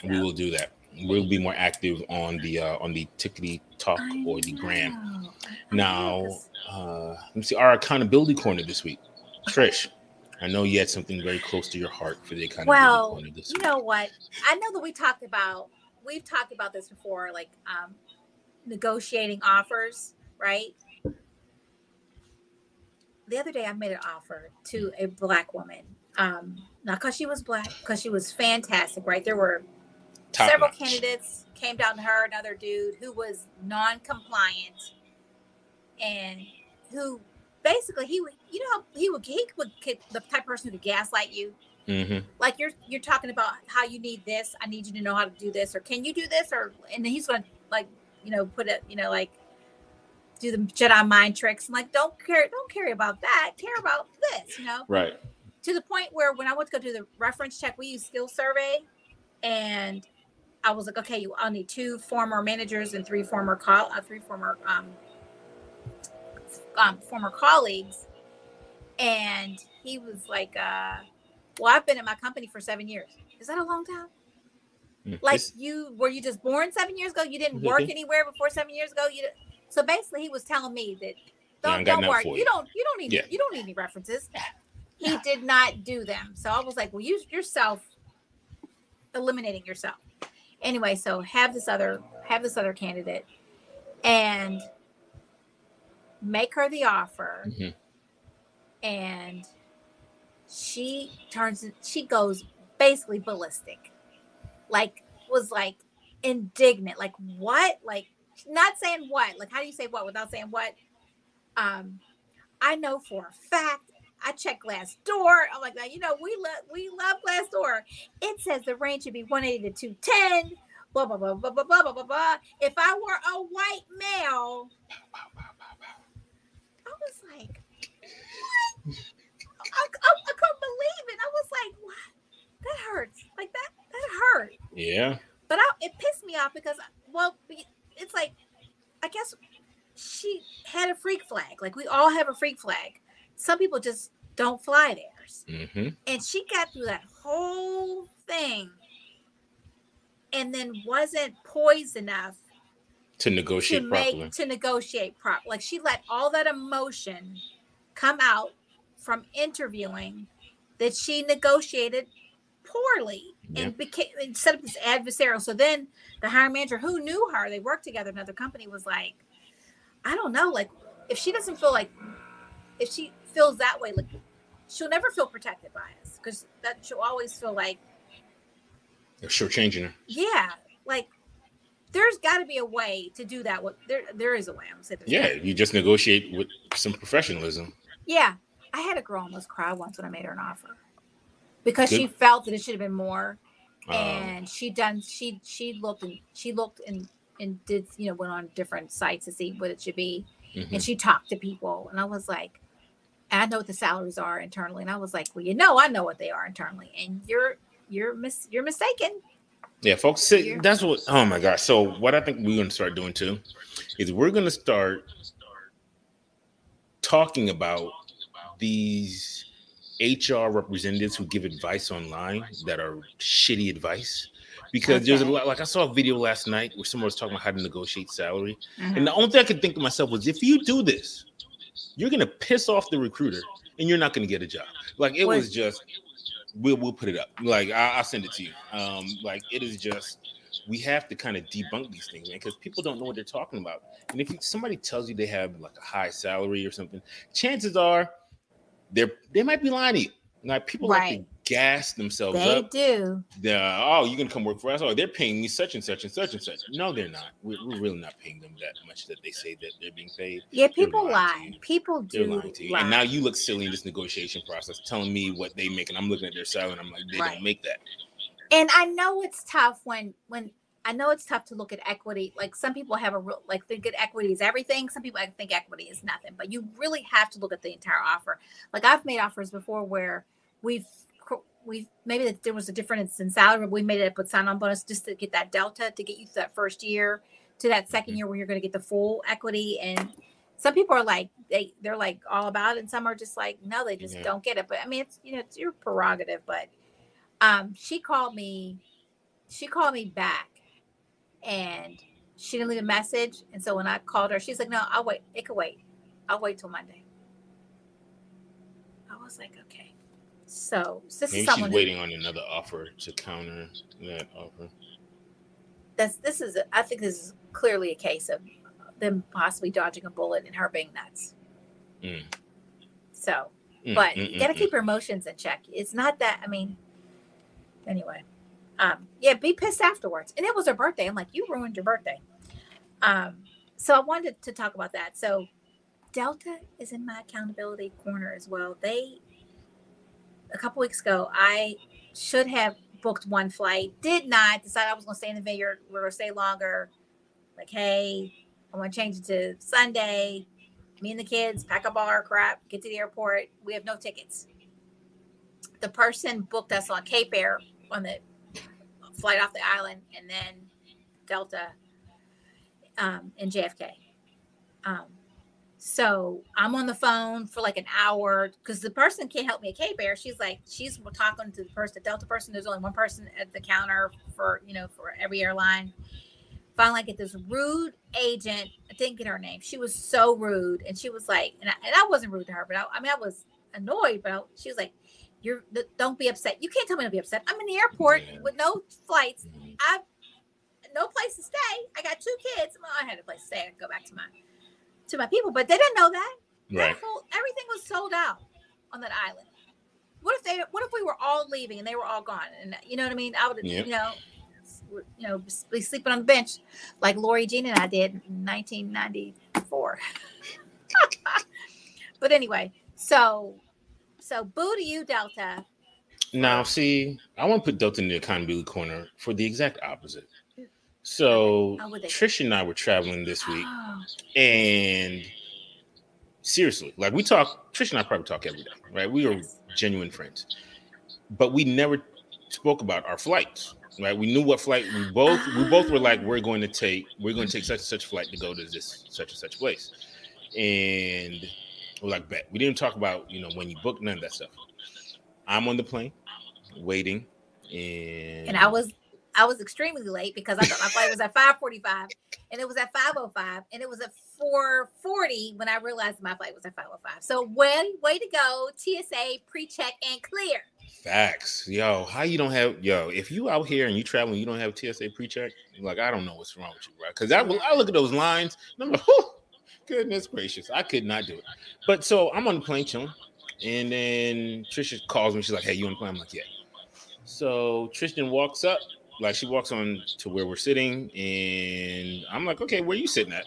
We will do that. We'll be more active on the uh, on the tickety talk or the gram. know. I- I Now, uh, let me see our accountability corner this week. Trish, I know you had something very close to your heart for the accountability Well, corner this you week. know what? I know that we talked about we've talked about this before, like um, negotiating offers, right? The other day, I made an offer to a black woman, um, not because she was black, because she was fantastic, right? There were Top several notch. candidates came down to her, another dude who was non-compliant, and who basically he would, you know, he would he would the type of person who gaslight you Mhm. like you're you're talking about how you need this i need you to know how to do this or can you do this or and then he's going to like you know put it you know like do the jedi mind tricks and like don't care don't care about that care about this you know Right. to the point where when i went to go do the reference check we use SkillSurvey and i was like okay you i'll need two former managers and three former call uh, three former um, um former colleagues. And he was like uh well i've been in my company for seven years. Is that a long time? Mm. like you were you just born seven years ago? You didn't work anywhere before seven years ago? You so basically he was telling me that don't, don't worry. you you. don't you don't need Yeah. you don't need any references. He did not do them. So i was like well use yourself eliminating yourself anyway so have this other have this other candidate and make her the offer. Mhm. And she turns, she goes basically ballistic. Like, was like indignant. Like, what? Like, not saying what. Like, how do you say what without saying what? Um, I know for a fact. I check Glassdoor. I'm like, you know, we love we love Glassdoor. It says the range should be 180 to 210. Blah blah blah blah blah blah blah blah. If I were a white male, I was like, what? I, I, I couldn't believe it. I was like, what? That hurts. Like that that hurt. Yeah. But I, it pissed me off because well, it's like, I guess she had a freak flag. Like we all have a freak flag. Some people just don't fly theirs. hmm And she got through that whole thing and then wasn't poised enough To negotiate to negotiate make properly. to negotiate prop. Like she let all that emotion come out from interviewing that she negotiated poorly Yeah. and became and set up this adversarial. So then the hiring manager who knew her, they worked together, in another company was like, I don't know, like if she doesn't feel like if she feels that way, like she'll never feel protected by us because that she'll always feel like, They're shortchanging her. yeah, like there's got to be a way to do that. What there there is a way. I'm gonna say there's Yeah, you just negotiate with some professionalism. Yeah, I had a girl almost cry once when I made her an offer because she felt that it should have been more, Um, and she done she she looked and she looked and and did you know went on different sites to see what it should be, mhm. and she talked to people, and I was like, I know what the salaries are internally, and I was like, well, you know, I know what they are internally, and you're you're mis you're mistaken. Yeah, folks, see, that's what. Oh my gosh! So what I think we're going to start doing too is we're going to start talking about these HR representatives who give advice online that are shitty advice. Because there's a lot, like I saw a video last night where someone was talking about how to negotiate salary, Mm-hmm. and the only thing I could think to myself was, if you do this, you're gonna piss off the recruiter, and you're not gonna get a job. Like it was just, we'll we'll put it up. Like I, I'll send it to you. Um, like it is just, we have to kind of debunk these things, man, because people don't know what they're talking about. And if somebody tells you they have like a high salary or something, chances are they're they might be lying to you. Like people like to gas themselves They up. do. The, oh, you're gonna come work for us? Oh, they're paying me such and such and such and such. No, they're not. We're, we're really not paying them that much that they say that they're being paid. Yeah, people lie. People They're lying to you. lie. And now you look silly in this negotiation process, telling me what they make, and I'm looking at their salary, and I'm like, they Right. don't make that. and I know it's tough when when I know it's tough to look at equity. Like some people have a real like think that equity is everything. Some people think equity is nothing. But you really have to look at the entire offer. Like I've made offers before where we've we've maybe there was a difference in salary, but we made it up with sign on bonus just to get that delta to get you to that first year to that 2nd Mhm. year where you're going to get the full equity. And some people are like they they're like all about it and some are just like no they just don't get it. But i mean it's you know it's your prerogative. But um she called me she called me back and she didn't leave a message. And so when i called her she's like no i'll wait it could wait. I'll wait till monday. I was like so this Maybe is she's someone who- waiting on another offer to counter that offer. that's this is i think this is clearly a case of them possibly dodging a bullet and her being nuts Mm. so Mm, but mm, you got to mm, keep your emotions in check. It's not that. I mean, anyway, um, yeah, be pissed afterwards. And it was her birthday. I'm like, you ruined your birthday. Um, so I wanted to talk about that. So Delta is in my accountability corner as well. They a couple weeks ago, I should have booked one flight, did not. decide I was going to stay in the vineyard. To stay longer. Like, hey, I want to change it to Sunday me and the kids pack up all our crap, get to the airport. We have no tickets. The person booked us on Cape Air on the flight off the island, and then Delta um, in JFK. Um, so I'm on the phone for like an hour because the person can't help me at Cape Air. She's like, she's talking to the person, the Delta person. There's only one person at the counter for you know for every airline finally I get this rude agent. I didn't get her name. She was so rude, and she was like, and I, and I wasn't rude to her, but I, I mean, I was annoyed. But I, she was like, "You're don't be upset. You can't tell me to be upset. I'm in the airport with no flights. mm. I've no place to stay. I got two kids. I had a place to stay. I go back to my to my people, but they didn't know that. Right. Everything was sold out on that island. What if they? What if we were all leaving and they were all gone? And you know what I mean? I would, Yep. you know, you know, be sleeping on the bench like Lori Jean and I did in 1994. but anyway, so so boo to you, Delta. Now, see, I want to put Delta in the accountability corner for the exact opposite. So, Trish and I were traveling this week, Oh, and seriously, like we talk, Trish and I probably talk every day, right? We are genuine friends, but we never spoke about our flights, right? We knew what flight we both we both were like, we're going to take, we're going to take such and such flight to go to this such and such place, and we're like, bet. We didn't talk about you know when you book none of that stuff. I'm on the plane, waiting, and and I was I was extremely late because I thought my flight was at 5:45 and it was at 5:05 and it was at 4:40 when I realized my flight was at 5:05. So way way to go TSA pre-check and clear. Facts, yo. How you don't have yo? If you out here and you traveling, you don't have TSA pre-check. Like I don't know what's wrong with you, right? Because I, I look at those lines, I'm like, goodness gracious, I could not do it. But so I'm on the plane chilling, and then Trisha calls me. She's like, hey, you on the plane? I'm like, yeah. So Tristan walks up, like she walks on to where we're sitting, and I'm like, okay, where you sitting at?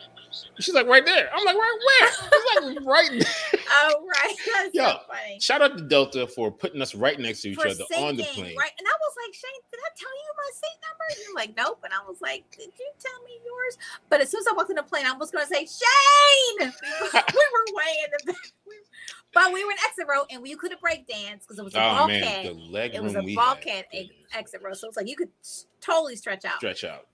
She's like, right there. I'm like, right where? She's like, right there. Oh right, that's Yo, so funny. Shout out to Delta for putting us right next to each For other on the plane. right? And I was like, Shane, did I tell you my seat number? And you're like, nope. And I was like, did you tell me yours? But as soon as I walked in the plane, I was going to say, Shane. we were way in the back. But we were in exit row, and we couldn't break dance because it was a Oh bulkhead. man, the leg it was a we bulkhead had, ex- exit row, so it's like you could totally stretch out stretch out.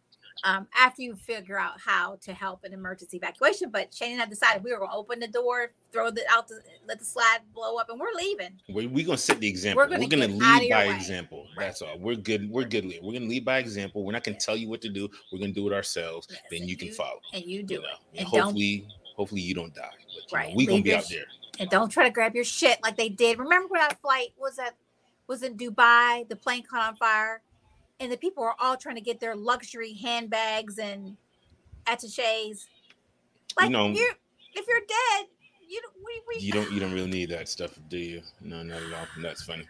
Um, after you figure out how to help an emergency evacuation. But Shane and I decided we were going to open the door, throw the out, the, let the slide blow up, and we're leaving. We we gonna set the example. We're We're gonna gonna, get out of lead by way. example. Right. That's all. We're good. We're good. We're gonna lead by example. We're not gonna tell you what to do. We're gonna do it ourselves. Yes, then and you can you- follow. And you do you it, know, and, and hopefully, hopefully you don't die. But, you Right. know, we gonna be out there. and don't try to grab your shit like they did. Remember when that flight was at was in Dubai? The plane caught on fire, and the people are all trying to get their luxury handbags and attaches. Like know- you're, if you're dead, you don't. We, we, You don't. You don't really need that stuff, do you? No, not at all. That's funny.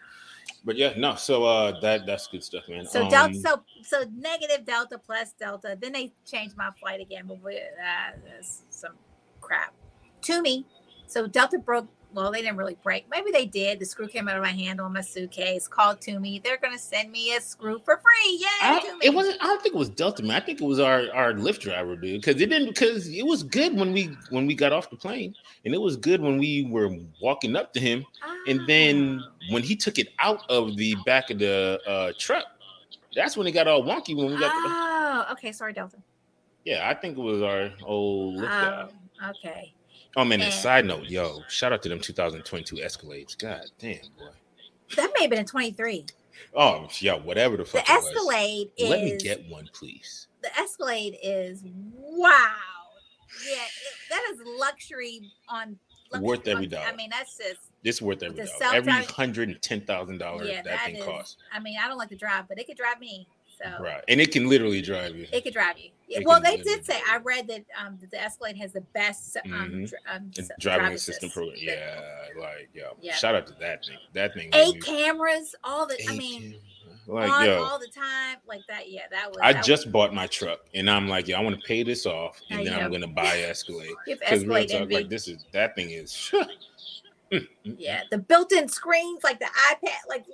But yeah, no. So uh, that that's good stuff, man. So Um, delta, so so negative delta plus delta. Then they changed my flight again, but we, uh, that's some crap. To me, so delta broke. Well, they didn't really break. Maybe they did. The screw came out of my handle on my suitcase. Called to me. They're gonna send me a screw for free. Yay! I to don't, me. it wasn't. I don't think it was Delta, man. I think it was our our Lyft driver, dude. Because it didn't. Because it was good when we when we got off the plane, and it was good when we were walking up to him, and then Oh. when he took it out of the back of the uh, truck, that's when it got all wonky. When we got, the, Oh, okay. Sorry, Delta. yeah, I think it was our old Lyft guy. Oh, okay. Oh man, and and- mm. side note, yo, shout out to them 2022 Escalades. God damn, boy. That may have been in 23. Oh yeah, whatever the The fuck. it was. Escalade is. Let me get one, please. the Escalade is wow. Yeah, it, that is luxury on luxury Worth every dollar. I mean, that's just It's worth every dollar. Every self-driving- hundred and ten thousand dollars yeah. that, That thing is. costs. I mean, I don't like to drive, but it could drive me. So Right, and it can literally drive you. it could drive you. Yeah, well, they did say I read that um the Escalade has the best um, Mhm. dr- um driving assistant program. Yeah, like yo, Yeah. shout out to that thing. That thing. Eight me- cameras, all the I mean, like on yo, all the time, like that. Yeah, that was. I that just bought my truck, and I'm like, yo, I want to pay this off, and then I'm gonna buy Escalade. Because real talk, like this is that thing is. Yeah, the built-in screens, like the iPad, like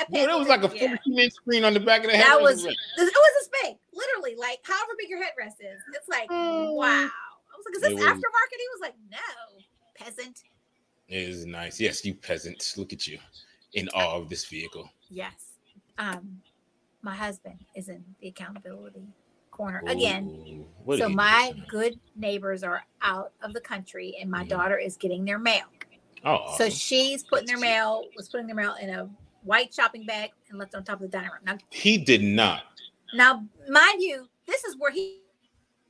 iPads. Dude, it was like a yeah. 14 inch screen on the back of the head. That It was it was this big, literally, like however big your headrest is. It's like Mm. wow. I was like, is this was- aftermarket? He was like, no, peasant. It is nice. Yes, you peasants. Look at you in awe of this vehicle. Yes. Um, my husband is in the accountability corner again. Ooh, did So my time? good neighbors are out of the country, and my Mhm. daughter is getting their mail. Oh, So she's putting their mail, was putting their mail in a white shopping bag and left on top of the dining room. Now he did not. Now, mind you, this is where he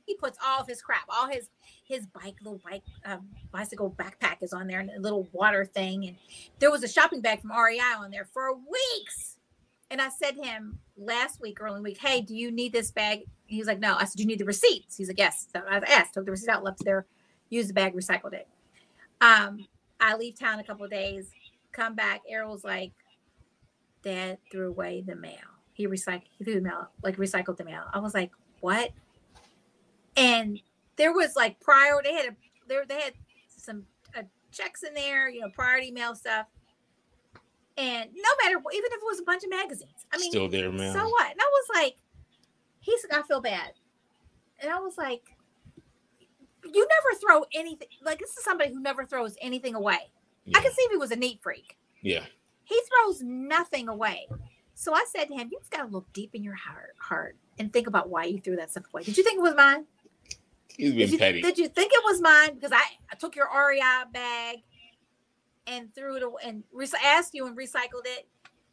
he puts all of his crap, all his his bike, little bike, um, bicycle backpack is on there, and a little water thing, and there was a shopping bag from REI on there for weeks. And I said to him last week, early week, hey, do you need this bag? He was like, no. I said, do you need the receipts? He's like, yes. So I asked, took the receipt out, left there, used the bag, recycled it. Um, I leave town a couple of days, come back. Errol's like, Dad threw away the mail. He recycled, he threw the mail, like recycled the mail. I was like, what? And there was like prior, they had a, there, they had some uh, checks in there, you know, priority mail stuff. And no matter, even if it was a bunch of magazines, I mean, Still there, man. so what? And I was like, he's I feel bad. And I was like, you never throw anything. Like, this is somebody who never throws anything away. I can see if he was a neat freak. yeah. He throws nothing away. So I said to him, you just got to look deep in your heart, heart and think about why you threw that stuff away. Did you think it was mine? He's Did been you, petty. did you think it was mine? Because I, I took your REI bag and threw it away and re- asked you and recycled it.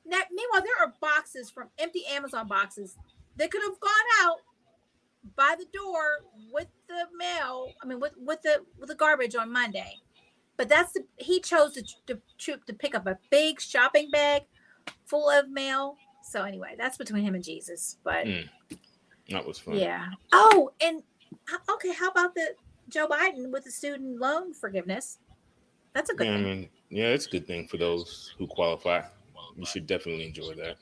Now, meanwhile, there are boxes from empty Amazon boxes that could have gone out by the door with the mail. I mean, with with the with the garbage on Monday. But that's the he chose to to, to, pick up a big shopping bag full of mail. So anyway, that's between him and Jesus. But Mm. That was fun. yeah. Oh, and okay, how about the Joe Biden with the student loan forgiveness? That's a good Yeah, I mean, yeah, it's a good thing for those who qualify. You should definitely enjoy that.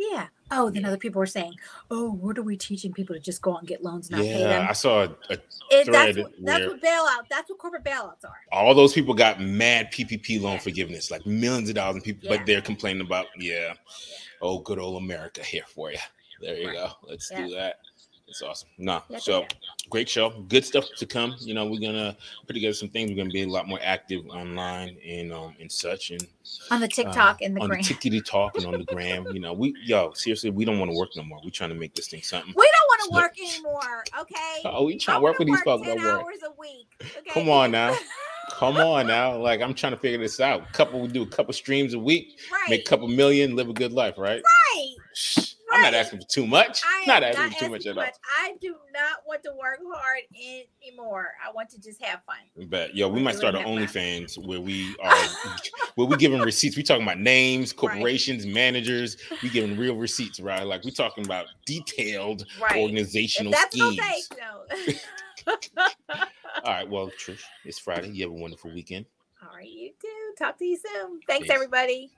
Yeah. Oh, then other people were saying, "Oh, what are we teaching people to just go out and get loans and not pay Yeah, them?" I saw a, a, It, that's thread what, that's what bailout. That's what corporate bailouts are. all those people got mad PPP loan Yeah. forgiveness, like millions of dollars, and people, Yeah. but they're complaining about, yeah, oh, good old America here for you. There you Right. go. Let's do that. It's awesome. No, Yeah, so yeah. great show. Good stuff to come. You know, we're gonna put together some things. We're gonna be a lot more active online and um and such and On the uh, TikTok and the on gram. the tickety talk and on the gram. You know, we yo seriously, we don't want to work no more. We're trying to make this thing something. we don't want to work anymore. Okay. Oh, we trying to work with these folks. 10 Don't hours a week. Okay. Come on now. Come on now. Like I'm trying to figure this out. Couple we do a couple streams a week, right. make a couple million, live a good life, right? right. Shh, I'm not asking for too much. I am not asking for too much asking at all. I do not want to work hard anymore. I want to just have fun. But yo, we might start an. OnlyFans where we are where we giving receipts. We talking about names, Right. corporations, managers. We giving real receipts, right? Like we talking about detailed Right. If organizational that's schemes. okay. No. All right, well, Trish, it's Friday. You have a wonderful weekend. All right, you too. Talk to you soon. Thanks, Peace. everybody.